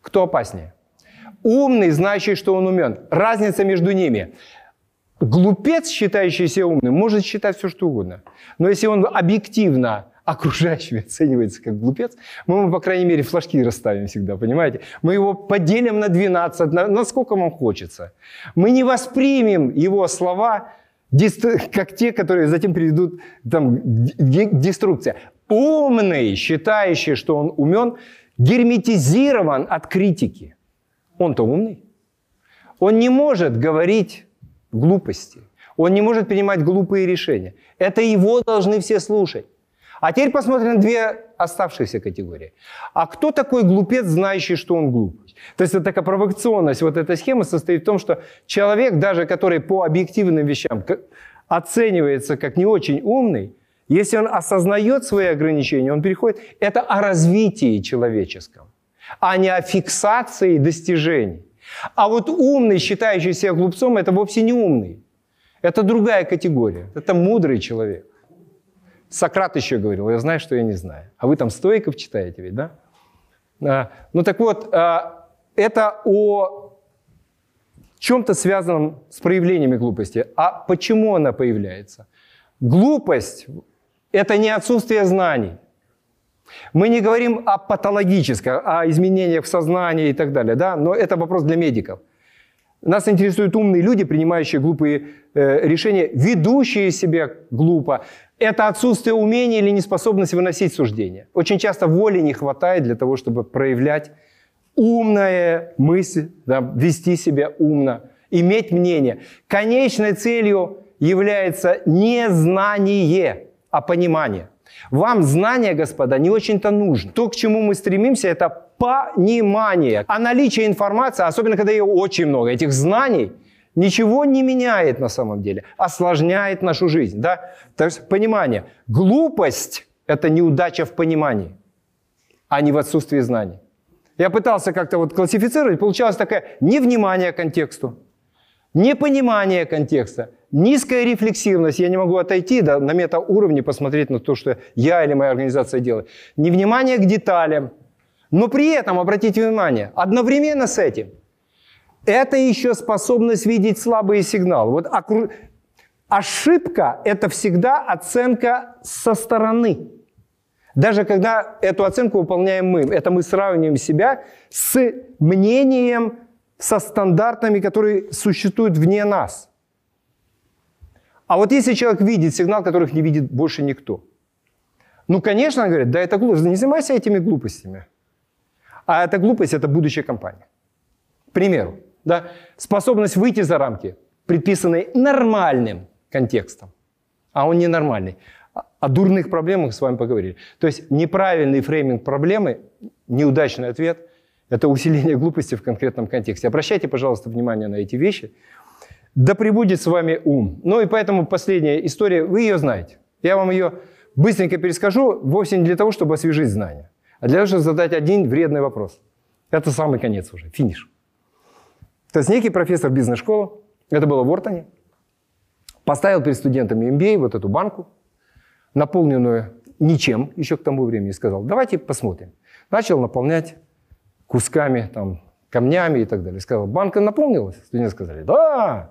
Кто опаснее? Умный, знающий, что он умен. Разница между ними. Глупец, считающий себя умным, может считать все, что угодно. Но если он объективно окружающими оценивается как глупец, мы ему, по крайней мере, флажки расставим всегда, понимаете? Мы его поделим на 12, на, насколько вам хочется. Мы не воспримем его слова как те, которые затем приведут там, к деструкции. Умный, считающий, что он умен, герметизирован от критики. Он-то умный. Он не может говорить глупости. Он не может принимать глупые решения. Это его должны все слушать. А теперь посмотрим на две оставшиеся категории. А кто такой глупец, знающий, что он глуп? То есть вот такая провокационность, вот эта схема состоит в том, что человек, даже который по объективным вещам оценивается как не очень умный, если он осознает свои ограничения, он переходит... Это о развитии человеческом, а не о фиксации достижений. А вот умный, считающий себя глупцом, это вовсе не умный. Это другая категория. Это мудрый человек. Сократ еще говорил, я знаю, что я не знаю. А вы там стойков читаете ведь, да? А, ну так вот, а, это о чем-то связанном с проявлениями глупости. А почему она появляется? Глупость это не отсутствие знаний. Мы не говорим о патологическом, о изменениях в сознании и так далее, да? но это вопрос для медиков. Нас интересуют умные люди, принимающие глупые э, решения, ведущие себя глупо. Это отсутствие умения или неспособность выносить суждения. Очень часто воли не хватает для того, чтобы проявлять умная мысль, да, вести себя умно, иметь мнение. Конечной целью является не знание, а понимание. Вам знание, господа, не очень-то нужно. То, к чему мы стремимся, это понимание. А наличие информации, особенно когда ее очень много, этих знаний, ничего не меняет на самом деле, осложняет нашу жизнь. Да? То есть понимание. Глупость – это неудача в понимании, а не в отсутствии знаний. Я пытался как-то вот классифицировать, получалось такое невнимание к контексту, непонимание контекста, низкая рефлексивность. Я не могу отойти да, на метауровне, посмотреть на то, что я или моя организация делает. Невнимание к деталям. Но при этом, обратите внимание, одновременно с этим, это еще способность видеть слабые сигналы. Вот окру... ошибка – это всегда оценка со стороны. Даже когда эту оценку выполняем мы, это мы сравниваем себя с мнением, со стандартами, которые существуют вне нас. А вот если человек видит сигнал, которых не видит больше никто, ну, конечно, он говорит, да это глупость, не занимайся этими глупостями. А эта глупость – это будущая компания. К примеру, да, способность выйти за рамки, предписанной нормальным контекстом, а он ненормальный. О дурных проблемах с вами поговорили. То есть неправильный фрейминг проблемы, неудачный ответ – это усиление глупости в конкретном контексте. Обращайте, пожалуйста, внимание на эти вещи. Да пребудет с вами ум. Ну и поэтому последняя история, вы ее знаете. Я вам ее быстренько перескажу, вовсе не для того, чтобы освежить знания, а для того, чтобы задать один вредный вопрос. Это самый конец уже, финиш. То есть некий профессор бизнес-школы, это было в Ортоне, поставил перед студентами MBA вот эту банку, наполненную ничем еще к тому времени, сказал, давайте посмотрим. Начал наполнять кусками, там, камнями и так далее. Сказал, банка наполнилась? Студенты сказали, да.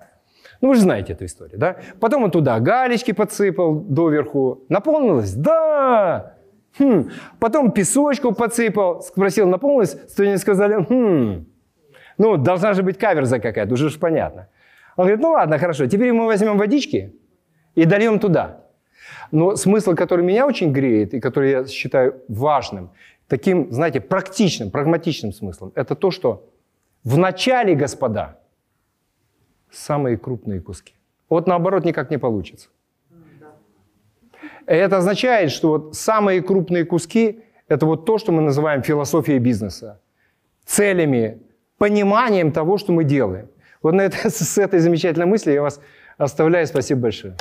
Ну, вы же знаете эту историю, да? Потом он туда галечки подсыпал доверху. Наполнилась? Да. Хм. Потом песочку подсыпал. Спросил, наполнилась? Студенты сказали, хм. Ну, должна же быть каверза какая-то, уже ж понятно. Он говорит, ну ладно, хорошо, теперь мы возьмем водички и дольем туда. Но смысл, который меня очень греет и который я считаю важным, таким, знаете, практичным, прагматичным смыслом, это то, что в начале, господа, самые крупные куски. Вот наоборот никак не получится. Это означает, что вот самые крупные куски – это вот то, что мы называем философией бизнеса. Целями, пониманием того, что мы делаем. Вот на это, с этой замечательной мыслью я вас оставляю. Спасибо большое.